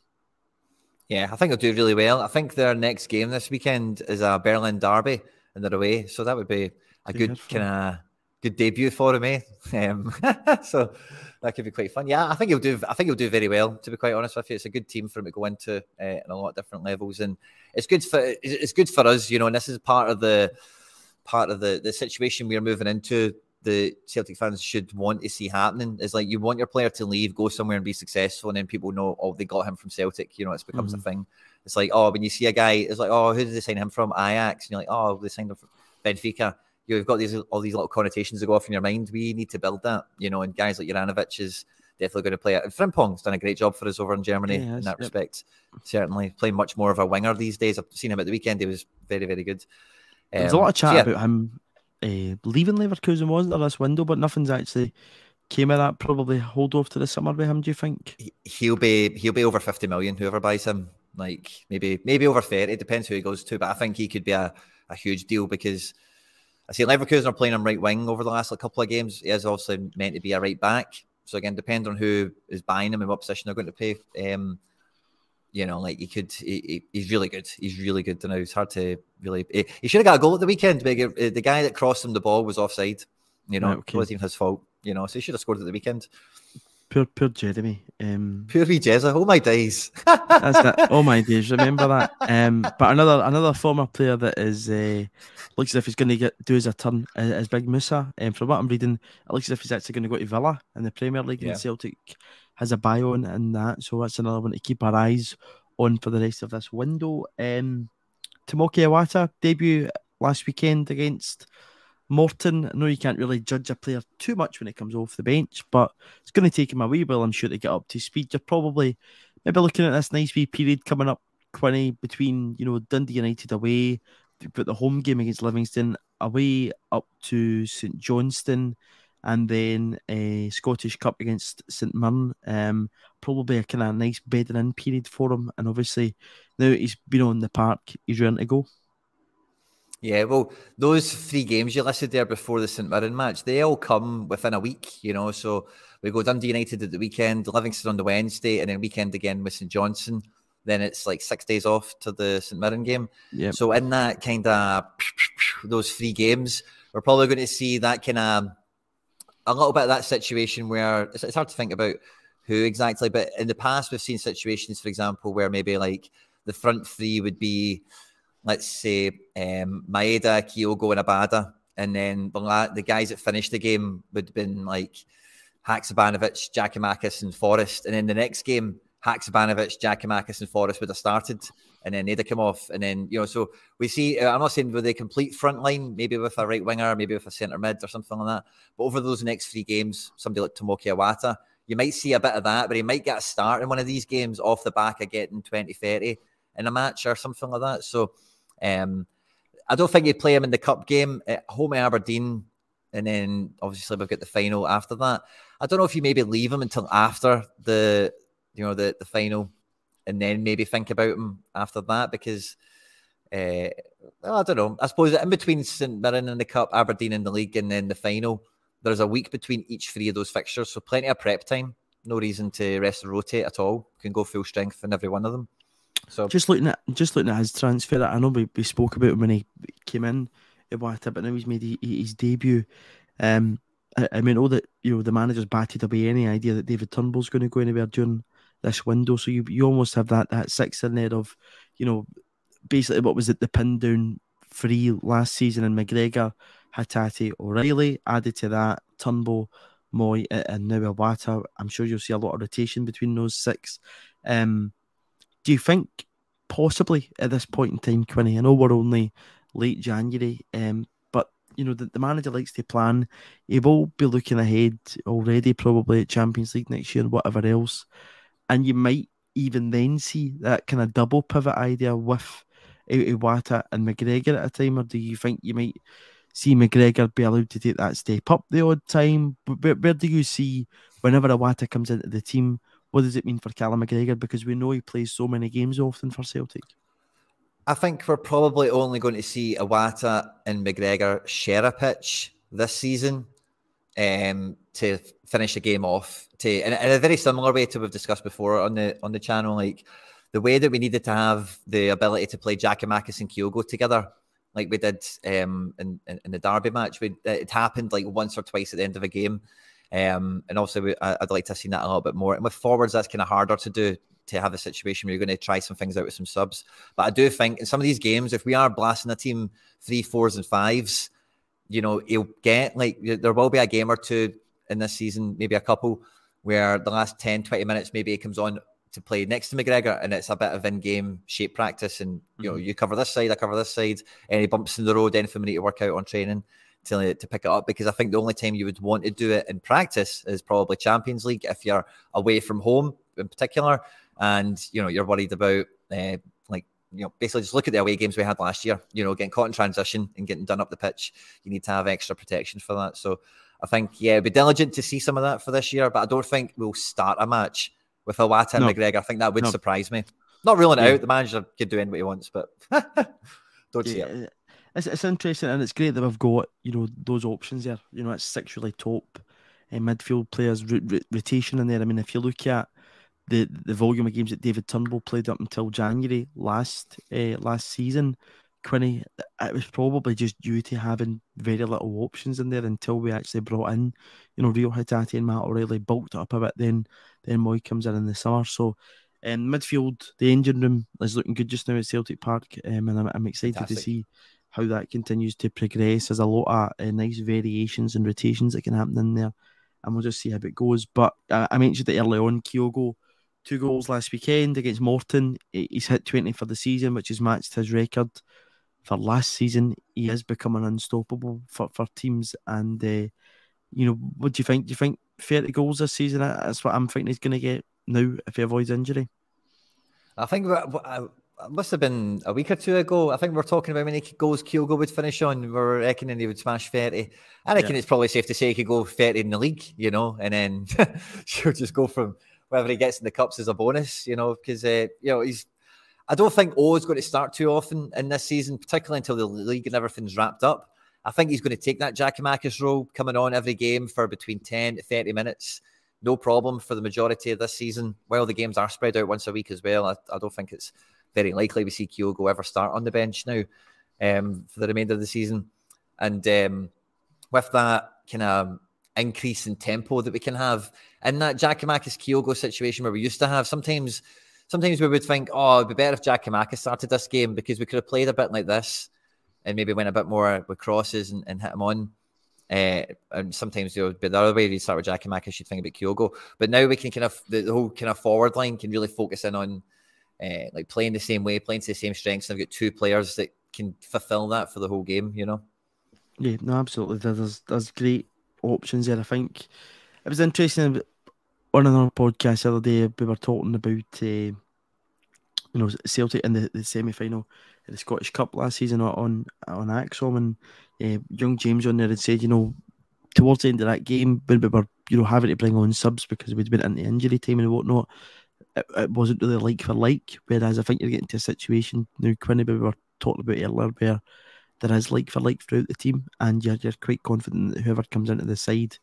Yeah, I think he'll do really well. I think their next game this weekend is a Berlin derby and they're away. So that would be a good kind of good debut for him, eh? Um, so that could be quite fun. Yeah, I think he'll do. I think he'll do very well. To be quite honest with you, it's a good team for him to go into uh, in a lot of different levels, and it's good for it's good for us, you know. And this is part of the part of the the situation we're moving into. The Celtic fans should want to see happening is like you want your player to leave, go somewhere and be successful, and then people know, oh, they got him from Celtic. You know, it becomes mm-hmm. a thing. It's like, oh, when you see a guy, it's like, oh, who did they sign him from? Ajax, and you're like, oh, they signed him from Benfica. You've got these all these little connotations that go off in your mind. We need to build that, you know. And guys like Juranovic is definitely going to play it. And Frimpong's done a great job for us over in Germany yeah, in that yep. respect. Certainly playing much more of a winger these days. I've seen him at the weekend. He was very, very good. Um, There's a lot of chat so yeah. about him uh, leaving Leverkusen, wasn't there, this window, but nothing's actually came of that. Probably hold off to the summer with him. Do you think he'll be he'll be over fifty million? Whoever buys him, like maybe maybe over thirty. It depends who he goes to, but I think he could be a, a huge deal because. I see Leverkusen are playing him right wing over the last like, couple of games. He is obviously meant to be a right back. So again, depending on who is buying him and what position they're going to pay, um, you know, like he could, he, he's really good. He's really good to know. It's hard to really. He, he should have got a goal at the weekend. But the guy that crossed him the ball was offside. You know, okay. it wasn't even his fault. You know, so he should have scored at the weekend. Poor, poor Jeremy. Um, poor wee Jezza. Oh my days. that's it. Oh my days. Remember that. Um, but another another former player that is uh, looks as if he's going to get do his a turn is, is Big Musa. Um, from what I'm reading, it looks as if he's actually going to go to Villa in the Premier League. Yeah. And Celtic has a buy on in that, so that's another one to keep our eyes on for the rest of this window. Um, Tomoki Iwata debut last weekend against Morton, I know you can't really judge a player too much when it comes off the bench, but it's going to take him a wee while, I'm sure, to get up to speed. You're probably maybe looking at this nice wee period coming up, Quinny, between, you know, Dundee United away, but the home game against Livingston, away up to St Johnstone, and then a Scottish Cup against St Mirren. Um, probably a kind of nice bedding in period for him. And obviously, now he's been on the park, he's ready to go. Yeah, well, those three games you listed there before the St Mirren match, they all come within a week, you know. So we go Dundee United at the weekend, Livingston on the Wednesday, and then weekend again with St Johnstone. Then it's like six days off to the St Mirren game. Yep. So in that kind of those three games, we're probably going to see that kind of a little bit of that situation where it's, it's hard to think about who exactly, but in the past we've seen situations, for example, where maybe like the front three would be let's say um, Maeda, Kyogo, and Abada, and then the, the guys that finished the game would have been like Haksabanovic, Giakoumakis, and Forrest, and then the next game, Haksabanovic, Giakoumakis, and Forrest would have started, and then they'd have come off, and then you know, so we see. Uh, I'm not saying with a complete front line, maybe with a right winger, maybe with a centre mid or something like that, but over those next three games, somebody like Tomoki Iwata, you might see a bit of that, but he might get a start in one of these games off the back of getting 20, 30 in a match or something like that. So um, I don't think you'd play him in the cup game at home at Aberdeen, and then obviously we've got the final after that. I don't know if you maybe leave him until after the you know the the final, and then maybe think about him after that because. Uh, I don't know. I suppose in between St Mirren and the Cup, Aberdeen in the league, and then the final, there's a week between each three of those fixtures, so plenty of prep time. No reason to rest and rotate at all. Can go full strength in every one of them. So just looking at just looking at his transfer, I know we, we spoke about him when he came in at Wata, but now he's made his debut. Um, I, I, mean, all that you know, the manager's batted away any idea that David Turnbull's going to go anywhere during this window. So you you almost have that that six in there of, you know, basically what was it the pin down three last season and McGregor, Hatate, O'Riley added to that Turnbull. Mooy and now Iwata. I'm sure you'll see a lot of rotation between those six. Um, do you think possibly at this point in time, Quinny? I know we're only late January, um, but you know the, the manager likes to plan. He will be looking ahead already, probably at Champions League next year and whatever else, and you might even then see that kind of double pivot idea with Iwata and McGregor at a time, or do you think you might? see McGregor be allowed to take that step up the odd time? Where, where do you see whenever Iwata comes into the team? What does it mean for Callum McGregor? Because we know he plays so many games often for Celtic. I think we're probably only going to see Iwata and McGregor share a pitch this season um, to finish the game off. To in, a very similar way to we've discussed before on the on the channel, like the way that we needed to have the ability to play Giakoumakis and Kyogo together, like we did um, in, in, in the Derby match. We, it happened like once or twice at the end of a game. Um, and also, we, I'd like to have seen that a little bit more. And with forwards, that's kind of harder to do to have a situation where you're going to try some things out with some subs. But I do think in some of these games, if we are blasting a team three, fours, and fives, you know, he'll get like there will be a game or two in this season, maybe a couple, where the last 10, 20 minutes, maybe he comes on to play next to McGregor and it's a bit of in-game shape practice and you know mm-hmm. you cover this side I cover this side any bumps in the road anything we need to work out on training to, to pick it up because I think the only time you would want to do it in practice is probably Champions League if you're away from home in particular and you know you're worried about uh, like you know basically just look at the away games we had last year you know getting caught in transition and getting done up the pitch you need to have extra protection for that so I think yeah be diligent to see some of that for this year but I don't think we'll start a match with Iwata and no. McGregor. I think that would no. surprise me. Not ruling yeah. out. The manager could do anything he wants, but don't yeah. see it. It's, it's interesting and it's great that we've got you know those options there. You know, it's six really top uh, midfield players rotation in there. I mean, if you look at the the volume of games that David Turnbull played up until January last uh, last season, Quinny, it was probably just due to having very little options in there until we actually brought in, you know, Reo Hatate and Matt O'Riley bulked up a bit. Then, then Mooy comes in in the summer. So, um, midfield, the engine room is looking good just now at Celtic Park, um, and I'm, I'm excited Fantastic. to see how that continues to progress. There's a lot of uh, nice variations and rotations that can happen in there, and we'll just see how it goes. But uh, I mentioned it early on, Kyogo two goals last weekend against Morton. He's hit 20 for the season, which has matched his record for last season. He is becoming unstoppable for, for teams. And, uh, you know, what do you think? Do you think 30 goals this season? That's what I'm thinking he's going to get now if he avoids injury. I think it must have been a week or two ago. I think we are talking about many goals Kyogo would finish on. We're reckoning he would smash 30. I reckon yeah. it's probably safe to say he could go 30 in the league, you know, and then she'll just go from whether he gets in the cups as a bonus, you know, because, uh, you know, he's I don't think O is going to start too often in this season, particularly until the league and everything's wrapped up. I think he's going to take that Giakoumakis role, coming on every game for between 10 to 30 minutes. No problem for the majority of this season. While the games are spread out once a week as well, I, I don't think it's very likely we see Kyogo ever start on the bench now um, for the remainder of the season. And um, with that kind of increase in tempo that we can have in that Giakoumakis Kyogo situation where we used to have, sometimes – sometimes we would think, oh, it'd be better if Giakoumakis started this game because we could have played a bit like this and maybe went a bit more with crosses and, and hit him on. Uh, and sometimes it would be the other way. You start with Giakoumakis, you'd think about Kyogo. But now we can kind of, the, the whole kind of forward line can really focus in on uh, like playing the same way, playing to the same strengths. And I've got two players that can fulfill that for the whole game, you know? Yeah, no, absolutely. There's, there's great options there. I think it was interesting on another podcast the other day, we were talking about uh, you know Celtic in the, the semi final of the Scottish Cup last season on on ACSOM, and uh, young James on there had said, you know, towards the end of that game when we were you know having to bring on subs because we'd been into injury time and whatnot, it, it wasn't really like for like. Whereas I think you're getting to a situation now, Quinny, we were talking about earlier, where there is like for like throughout the team, and you're, you're quite confident that whoever comes into the side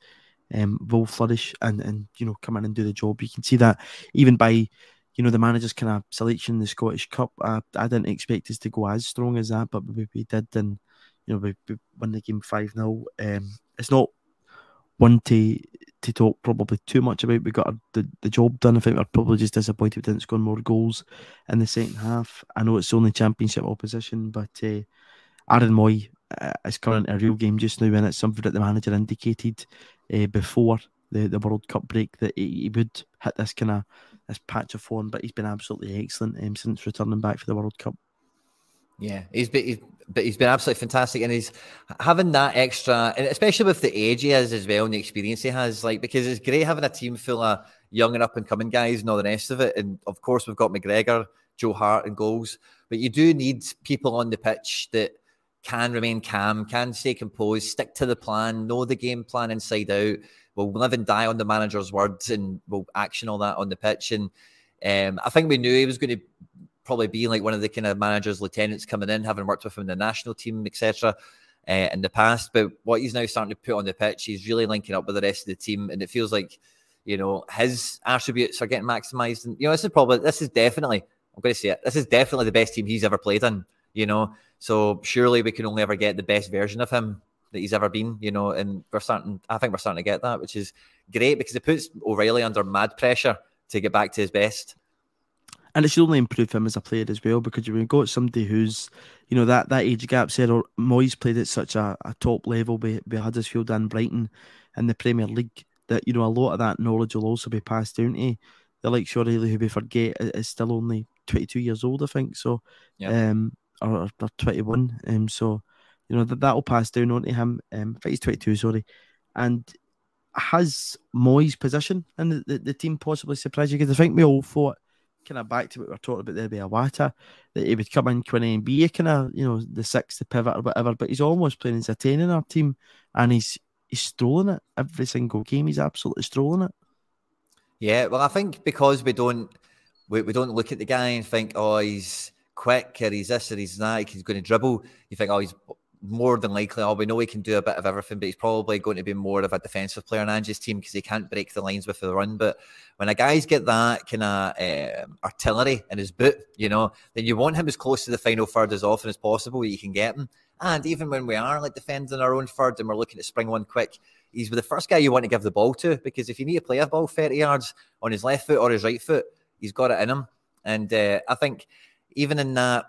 um, will flourish and and you know come in and do the job. You can see that even by you know the manager's kind of selection in the Scottish Cup. I, I didn't expect us to go as strong as that, but we, we did, and you know we, we won the game five 0 um, It's not one to to talk probably too much about. We got the, the job done. I think we're probably just disappointed we didn't score more goals in the second half. I know it's only championship opposition, but uh, Aaron Mooy uh, is currently a real game just now, and it's something that the manager indicated uh, before the, the World Cup break that he, he would hit this kind of this patch of form, but he's been absolutely excellent um, since returning back for the World Cup. Yeah, he's been, he's, but he's been absolutely fantastic, and he's having that extra, and especially with the age he has as well and the experience he has, like because it's great having a team full of young and up and coming guys and all the rest of it. And of course, we've got McGregor, Joe Hart, and goals, but you do need people on the pitch that can remain calm, can stay composed, stick to the plan, know the game plan inside out. Will live and die on the manager's words, and will action all that on the pitch. And um, I think we knew he was going to probably be like one of the kind of managers, lieutenants coming in, having worked with him in the national team, etc. Uh, in the past, but what he's now starting to put on the pitch, he's really linking up with the rest of the team, and it feels like you know his attributes are getting maximized. And you know, this is probably this is definitely I'm going to say it. This is definitely the best team he's ever played in. You know, so surely we can only ever get the best version of him that he's ever been, you know, and we're starting, I think we're starting to get that, which is great because it puts O'Riley under mad pressure to get back to his best. And it should only improve him as a player as well because you've got somebody who's, you know, that, that age gap said, or Mooy's played at such a, a top level by, by Huddersfield and Brighton in the Premier League that, you know, a lot of that knowledge will also be passed down to the like O'Riley, who we forget is still only 22 years old, I think. So, yeah. um, or, or 21. Um, so, you know, that, that'll pass down onto him. Um, I think he's 22, sorry. And has Mooy's position in the, the, the team possibly surprised you? Because I think we all thought kind of back to what we were talking about there by Iwata, that he would come in Quinny and be a kind of, you know, the sixth, the pivot or whatever, but he's almost playing as a 10 in our team and he's he's strolling it every single game. He's absolutely strolling it. Yeah, well, I think because we don't we, we don't look at the guy and think, oh, he's quick or he's this or he's that, he's going to dribble. You think, oh, he's more than likely, oh, we know he can do a bit of everything, but he's probably going to be more of a defensive player in Ange's team because he can't break the lines with the run. But when a guy's get that kind of uh, artillery in his boot, you know, then you want him as close to the final third as often as possible you can get him. And even when we are like defending our own third and we're looking to spring one quick, he's the first guy you want to give the ball to because if you need to play a ball 30 yards on his left foot or his right foot, he's got it in him. And uh, I think even in that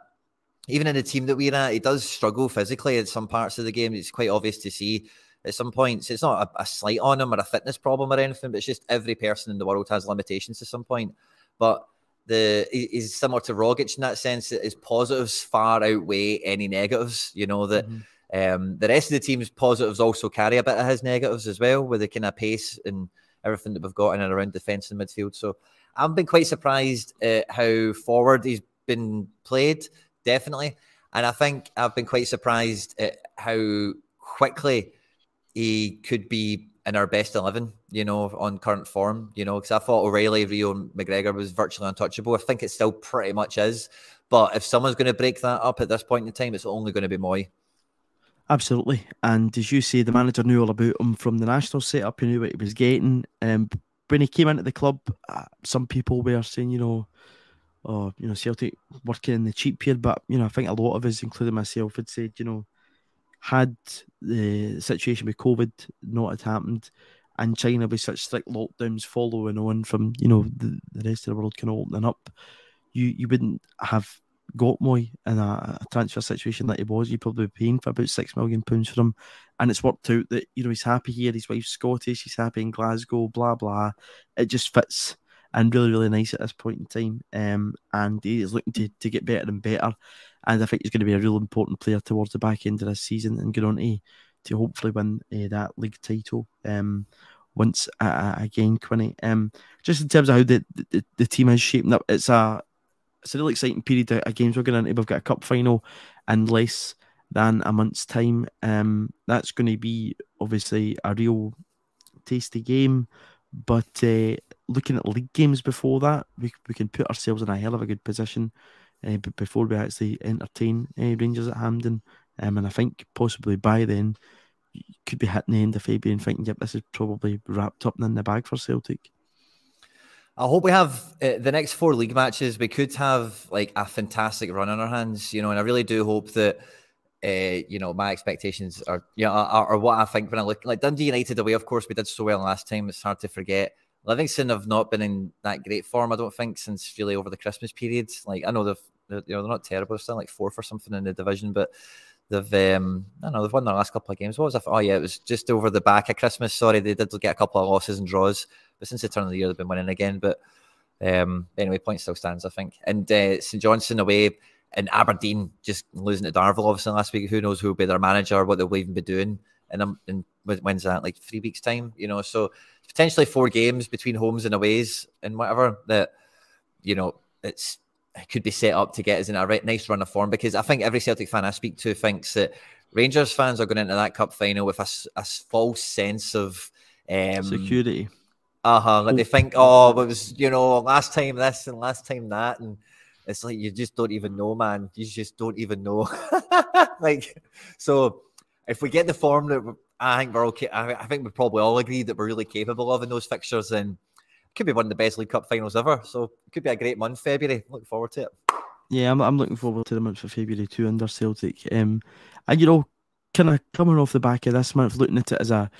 even in the team that we're at, he does struggle physically in some parts of the game. It's quite obvious to see at some points. It's not a, a slight on him or a fitness problem or anything, but it's just every person in the world has limitations to some point. But the he's similar to Rogic in that sense that his positives far outweigh any negatives. You know that mm-hmm. um, the rest of the team's positives also carry a bit of his negatives as well, with the kind of pace and everything that we've got in and around defence and midfield. So I've been quite surprised at how forward he's been played definitely. And I think I've been quite surprised at how quickly he could be in our best 11, you know, on current form, you know, because I thought O'Riley, Reo, McGregor was virtually untouchable. I think it still pretty much is. But if someone's going to break that up at this point in time, it's only going to be Mooy. Absolutely. And as you say, the manager knew all about him from the national setup. He knew what he was getting. Um, when he came into the club, uh, some people were saying, you know, or you know Celtic working in the cheap here. But you know, I think a lot of us, including myself, had said, you know, had the situation with COVID not had happened, and China with such strict lockdowns following on from you know the, the rest of the world kind of opening up, you you wouldn't have got Mooy in a, a transfer situation that he was. You'd probably paying for about six million pounds for him, and it's worked out that you know he's happy here. His wife's Scottish. He's happy in Glasgow. Blah blah. It just fits and really, really nice at this point in time. Um, and he's looking to, to get better and better. And I think he's going to be a real important player towards the back end of this season and get on to, to hopefully win uh, that league title um, once uh, again, Quinny. Um, just in terms of how the, the, the team is shaping up, it's a it's a really exciting period of games we're going into. We've got a cup final in less than a month's time. Um, that's going to be obviously a real tasty game. But uh, looking at league games before that, we, we can put ourselves in a hell of a good position uh, before we actually entertain uh, Rangers at Hampden. Um, and I think possibly by then, could be hitting the end of February and thinking, yep, this is probably wrapped up in the bag for Celtic. I hope we have uh, the next four league matches. We could have like a fantastic run on our hands, you know, and I really do hope that uh, you know, my expectations are, you know, are, are, what I think when I look like Dundee United away. Of course, we did so well last time. It's hard to forget. Livingston have not been in that great form, I don't think, since really over the Christmas period. Like I know they've, they're, you know, they're not terrible. They're still like fourth or something in the division, but they've, um, I don't know, they've won their last couple of games. What was that? Oh yeah, it was just over the back of Christmas. Sorry, they did get a couple of losses and draws, but since the turn of the year, they've been winning again. But um, anyway, point still stands, I think. And uh, St Johnstone away and Aberdeen just losing to Darvel obviously last week. Who knows who will be their manager, what they'll even be doing in, um, in when's that like three weeks time, you know? So potentially four games between homes and aways and whatever that you know it's it could be set up to get us in a right, nice run of form because I think every Celtic fan I speak to thinks that Rangers fans are going into that cup final with a, a false sense of um, security. Uh huh. Like they think, oh, it was you know last time this and last time that, and it's like you just don't even know, man. You just don't even know. like, so if we get the form that I think we're okay, I think we probably all agree that we're really capable of in those fixtures, and it could be one of the best League Cup finals ever. So it could be a great month, February. Looking forward to it. Yeah, I'm, I'm looking forward to the month of February too under Celtic. Um, and you know, kind of coming off the back of this month, looking at it as a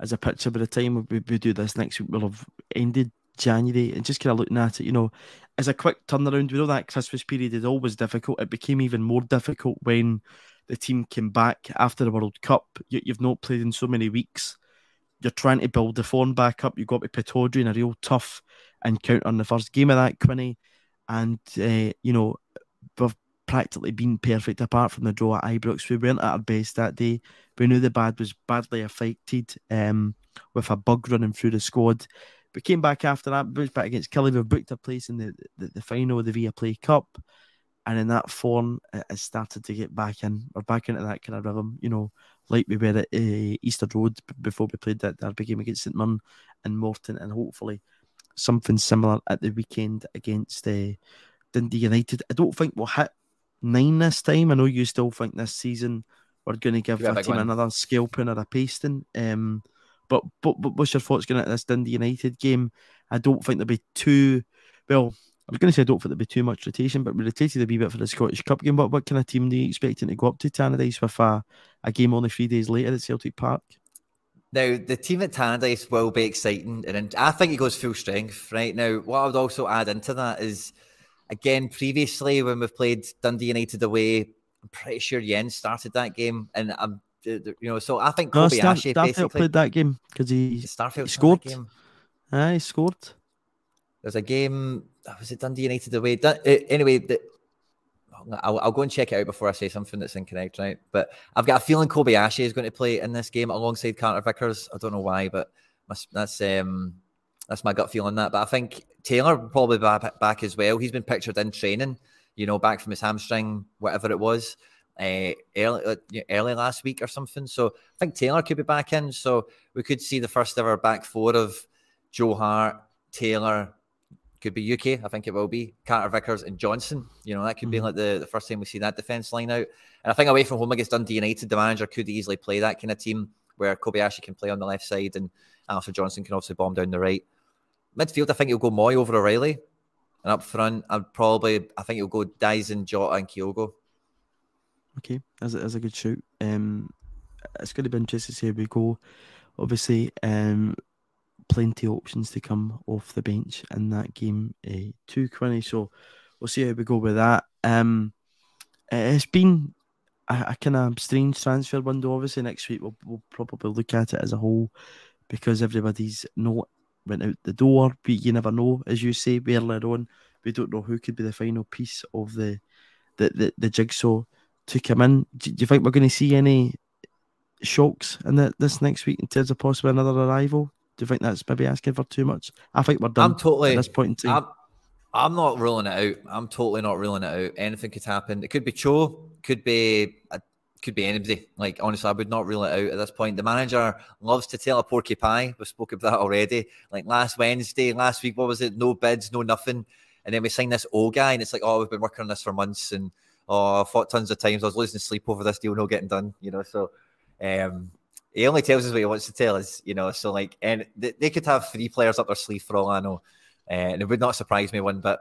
as a picture. By the time we, we do this next week, we'll have ended January and just kind of looking at it, you know, as a quick turnaround, we know that Christmas period is always difficult. It became even more difficult when the team came back after the World Cup. You, have not played in so many weeks. You're trying to build the form back up. You got to Pittodrie in a real tough encounter in the first game of that, Quinny. And, uh, you know, we've practically been perfect apart from the draw at Ibrox. We weren't at our best that day. We knew the bad was badly affected um, with a bug running through the squad. We came back after that, booked back against Killie. We booked a place in the, the, the final of the Viaplay Cup. And in that form, it has started to get back in. We're back into that kind of rhythm, you know, like we were at uh, Easter Road before we played that derby game against St Mirren and Morton. And hopefully something similar at the weekend against uh, Dundee United. I don't think we'll hit nine this time. I know you still think this season we're going to give our team one. another scalping or a pasting. Um, but, but but what's your thoughts going at this Dundee United game? I don't think there'll be too well. I was going to say I don't think there'll be too much rotation, but we rotated a wee bit for the Scottish Cup game. What what kind of team do you expecting to go up to Tannadice with a, a game only three days later at Celtic Park? Now, the team at Tannadice will be exciting, and I think it goes full strength right now. What I would also add into that is, again, previously when we've played Dundee United away, I'm pretty sure Jenz started that game, and I'm you know, so I think Kobe no, Star- Starfelt played that game because he, Starfelt he scored. Game. Ah, he scored. There's a game. Was it Dundee United away? Dun- uh, anyway, the, I'll, I'll, go and check it out before I say something that's incorrect, right? But I've got a feeling Kobe Kobayashi is going to play in this game alongside Carter Vickers. I don't know why, but that's um, that's my gut feeling that. But I think Taylor will probably back as well. He's been pictured in training, you know, back from his hamstring, whatever it was uh, early, uh, early last week or something. So I think Taylor could be back in. So we could see the first ever back four of Joe Hart, Taylor, could be UK. I think it will be Carter Vickers and Johnston. You know, that could mm-hmm. be like the, the first time we see that defense line out. And I think away from home against Dundee United, the manager could easily play that kind of team where Kobayashi can play on the left side and Alistair Johnston can obviously bomb down the right. Midfield, I think he'll go Mooy over O'Riley. And up front, I'd probably, I think he'll go Daizen, Jota, and Kyogo. Okay, as a, as a good shoot. Um, it's going to be interesting to see how we go. Obviously, um, plenty of options to come off the bench in that game uh, too, Quinny. So we'll see how we go with that. Um, it's been a, a kind of strange transfer window. Obviously, next week we'll, we'll probably look at it as a whole because everybody's not went out the door. But you never know, as you say earlier on, we don't know who could be the final piece of the the, the, the jigsaw to come in. Do, you think we're going to see any shocks in the, this next week in terms of possibly another arrival? Do you think that's maybe asking for too much? I think we're done. I'm totally at this point in time. I'm, I'm not ruling it out. I'm totally not ruling it out. Anything could happen. It could be Cho, could be a, could be anybody. Like honestly, I would not rule it out at this point. The manager loves to tell a porky pie. We spoke about that already. Like last Wednesday, last week, what was it? No bids, no nothing. And then we signed this old guy, and it's like, oh, we've been working on this for months, and oh, I fought tons of times. I was losing sleep over this deal not getting done. You know, so um, he only tells us what he wants to tell us, you know. So like, and they, they could have three players up their sleeve for all I know, uh, and it would not surprise me one bit.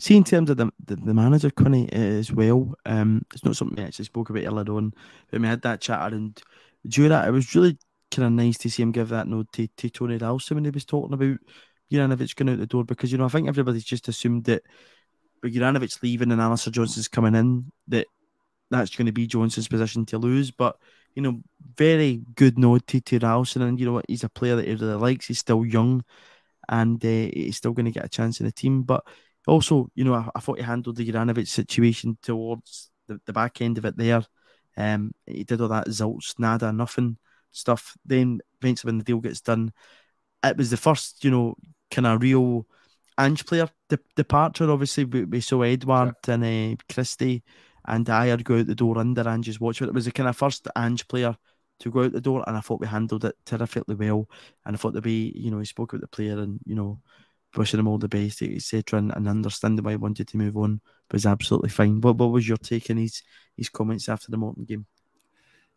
See, in terms of the the, the manager, Quinny, as well, um, it's not something we actually spoke about earlier on, but we had that chat and during that, it was really kind of nice to see him give that note to, to Tony Ralston when he was talking about Juranovic going out the door because you know I think everybody's just assumed that Juranovic leaving and Alistair Johnston's coming in that that's going to be Johnston's position to lose, but you know, very good nod to, to Ralston. And you know what? He's a player that he really likes. He's still young and uh, he's still going to get a chance in the team. But also, you know, I, I thought he handled the Juranovic situation towards the, the back end of it there. Um, he did all that zilch, nada, nothing stuff. Then eventually, when the deal gets done, it was the first, you know, kind of real Ange player de- departure. Obviously, we, we saw Edouard yeah. and uh, Christie and Ajer go out the door under Ange's watch. But it was the kind of first Ange player to go out the door, and I thought we handled it terrifically well. And I thought to be, you know, he spoke about the player and you know, wishing him all the best, etc., and, and understanding why he wanted to move on was absolutely fine. What what was your take on his his comments after the Morton game?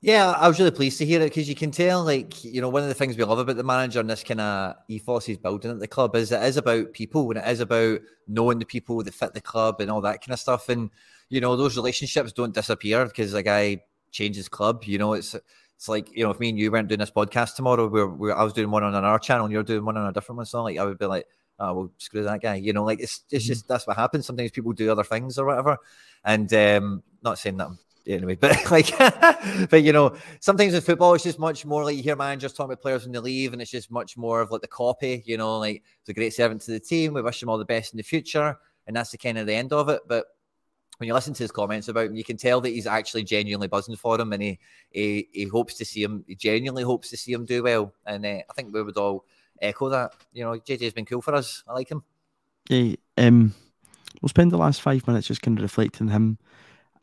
Yeah, I was really pleased to hear it because you can tell, like, you know, one of the things we love about the manager and this kind of ethos he's building at the club is it is about people and it is about knowing the people that fit the club and all that kind of stuff. And you know, those relationships don't disappear because a guy changes club. You know, it's it's like you know, if me and you weren't doing this podcast tomorrow, we're, we're I was doing one on our channel and you're doing one on a different one, so like I would be like, oh well, screw that guy. You know, like it's it's mm-hmm. just that's what happens. Sometimes people do other things or whatever, and um, not saying that anyway, but like, but you know, sometimes in football, it's just much more like you hear managers talking about players when they leave, and it's just much more of like the copy, you know, like it's a great servant to the team. We wish him all the best in the future, and that's the kind of the end of it. But when you listen to his comments about him, you can tell that he's actually genuinely buzzing for him, and he he, he hopes to see him. He genuinely hopes to see him do well, and uh, I think we would all echo that. You know, JJ's been cool for us. I like him. Yeah, um, we'll spend the last five minutes just kind of reflecting him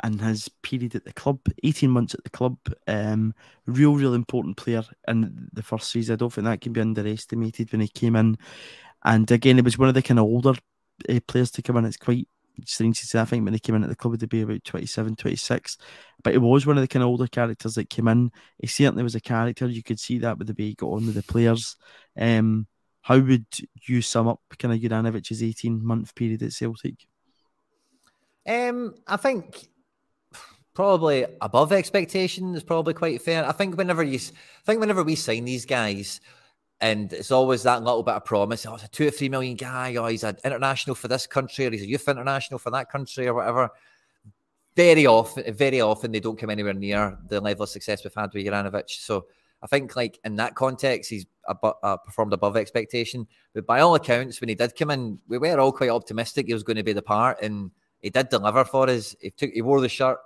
and his period at the club, 18 months at the club. Um, real, real important player in the first season. I don't think that can be underestimated when he came in. And again, it was one of the kind of older uh, players to come in. It's quite strange to say. I think when he came in at the club, would be about 27, 26. But he was one of the kind of older characters that came in. He certainly was a character. You could see that with the way he got on with the players. Um, how would you sum up kind of Juranovic's 18 month period at Celtic? Um, I think probably above expectation is probably quite fair. I think whenever you I think whenever we sign these guys, and it's always that little bit of promise. Oh, it's a two or three million guy, or he's an international for this country, or he's a youth international for that country, or whatever. Very often, very often they don't come anywhere near the level of success we've had with Juranovic. So I think, like in that context, he's ab- uh, performed above expectation. But by all accounts, when he did come in, we were all quite optimistic he was going to be the part, and he did deliver for us. He took, he wore the shirt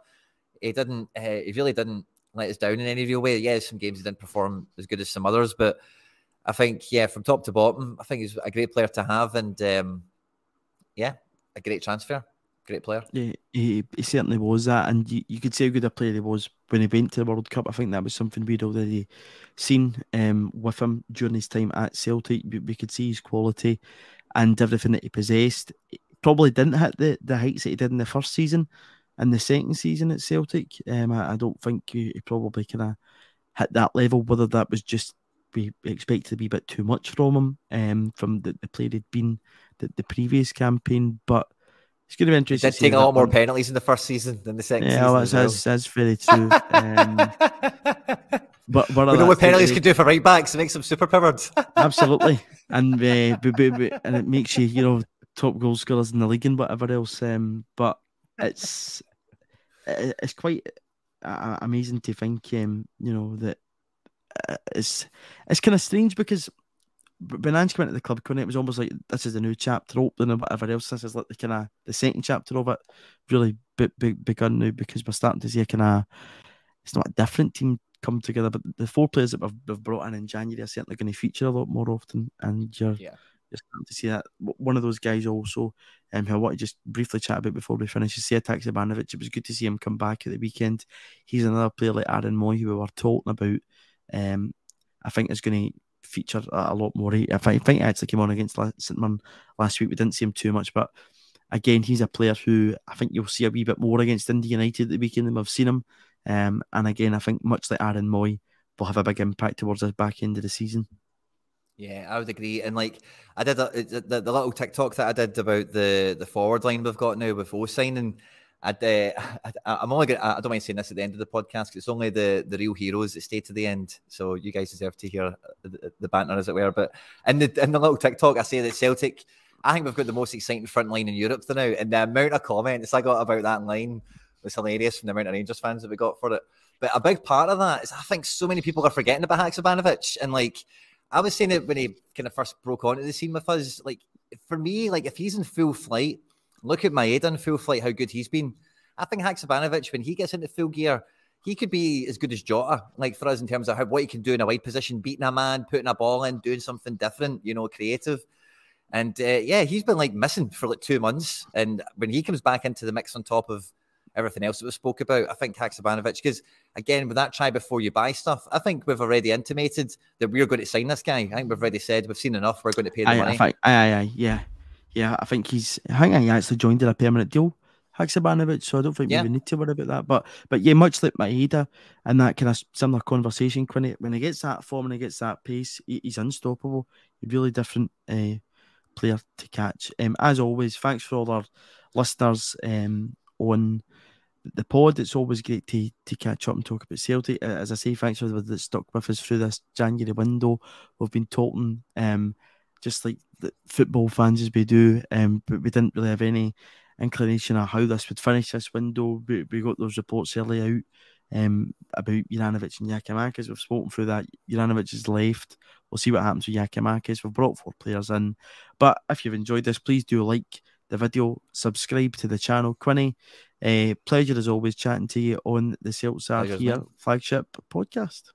he didn't. Uh, he really didn't let us down in any real way. Yeah, some games he didn't perform as good as some others, but I think yeah, from top to bottom, I think he's a great player to have, and um, yeah, a great transfer. Great player. Yeah, he, he certainly was that, and you, you could say how good a player he was when he went to the World Cup. I think that was something we'd already seen um, with him during his time at Celtic. We, we could see his quality and everything that he possessed. He probably didn't hit the, the heights that he did in the first season, in the second season at Celtic. Um, I, I, don't think he, he probably kind of hit that level. Whether that was just we expected to be a bit too much from him um, from the, the player he'd been the, the previous campaign, but. It's going to be interesting. Did take a lot more penalties in the first season than the second yeah, season. Yeah, that's, well. that's, that's very true. Um, but what we know what penalties can do for right backs. It makes them super powered. absolutely, and uh, and it makes you, you know, top goal scorers in the league and whatever else. Um, but it's it's quite amazing to think, um, you know, that uh, it's it's kind of strange because when Ange came into the club, it was almost like this is a new chapter opening and whatever else. This is like the kind of the second chapter of it, really be, be, begun now because we're starting to see a kind of it's not a different team come together, but the four players that we've, we've brought in in January are certainly going to feature a lot more often, and you're yeah just to see that one of those guys also, um, who I want to just briefly chat about before we finish is Sead Haksabanovic. It was good to see him come back at the weekend. He's another player like Aaron Mooy who we were talking about. Um, I think is going to feature a, lot more. I think, he actually came on against St. Man last week. We didn't see him too much, but again, he's a player who I think you'll see a wee bit more against Indy United at the weekend than we've seen him. Um, and again, I think much like Aaron Mooy, will have a big impact towards the back end of the season. Yeah, I would agree. And like I did a, the, the little TikTok that I did about the the forward line we've got now with O signing. I'd, uh, I, am only gonna, I don't mind saying this at the end of the podcast because it's only the, the real heroes that stay to the end. So you guys deserve to hear the, the banter, as it were. But in the in the little TikTok, I say that Celtic, I think we've got the most exciting front line in Europe for now. And the amount of comments I got about that line was hilarious from the amount of Rangers fans that we got for it. But a big part of that is I think so many people are forgetting about Haksabanovic and like I was saying it when he kind of first broke onto the scene with us. Like for me, like if he's in full flight, look at Maeda in full flight, how good he's been. I think Haksabanovic, when he gets into full gear, he could be as good as Jota, like for us in terms of how, what he can do in a wide position, beating a man, putting a ball in, doing something different, you know, creative. And uh, yeah, he's been like missing for like two months. And when he comes back into the mix on top of everything else that was spoke about. I think Haksabanovic, because again, with that try before you buy stuff, I think we've already intimated that we're going to sign this guy. I think we've already said we've seen enough. We're going to pay the aye, money. I think, aye, aye, yeah, yeah. I think he's. I think he actually joined in a permanent deal. Haksabanovic, so I don't think yeah. we need to worry about that. But but yeah, much like Maeda and that kind of similar conversation, when he when he gets that form and he gets that pace, he, he's unstoppable. He's really different uh, player to catch. Um, as always, thanks for all our listeners um, on the pod. It's always great to to catch up and talk about Celtic. As I say, thanks for the that stuck with us through this January window. We've been talking um, just like the football fans as we do, um, but we didn't really have any inclination of how this would finish this window. We, we got those reports early out um, about Juranovic and Giakoumakis. We've spoken through that. Juranovic has left. We'll see what happens with Giakoumakis. We've brought four players in. But if you've enjoyed this, please do like the video, subscribe to the channel. Quinny, uh, pleasure as always chatting to you on the Are Here flagship podcast.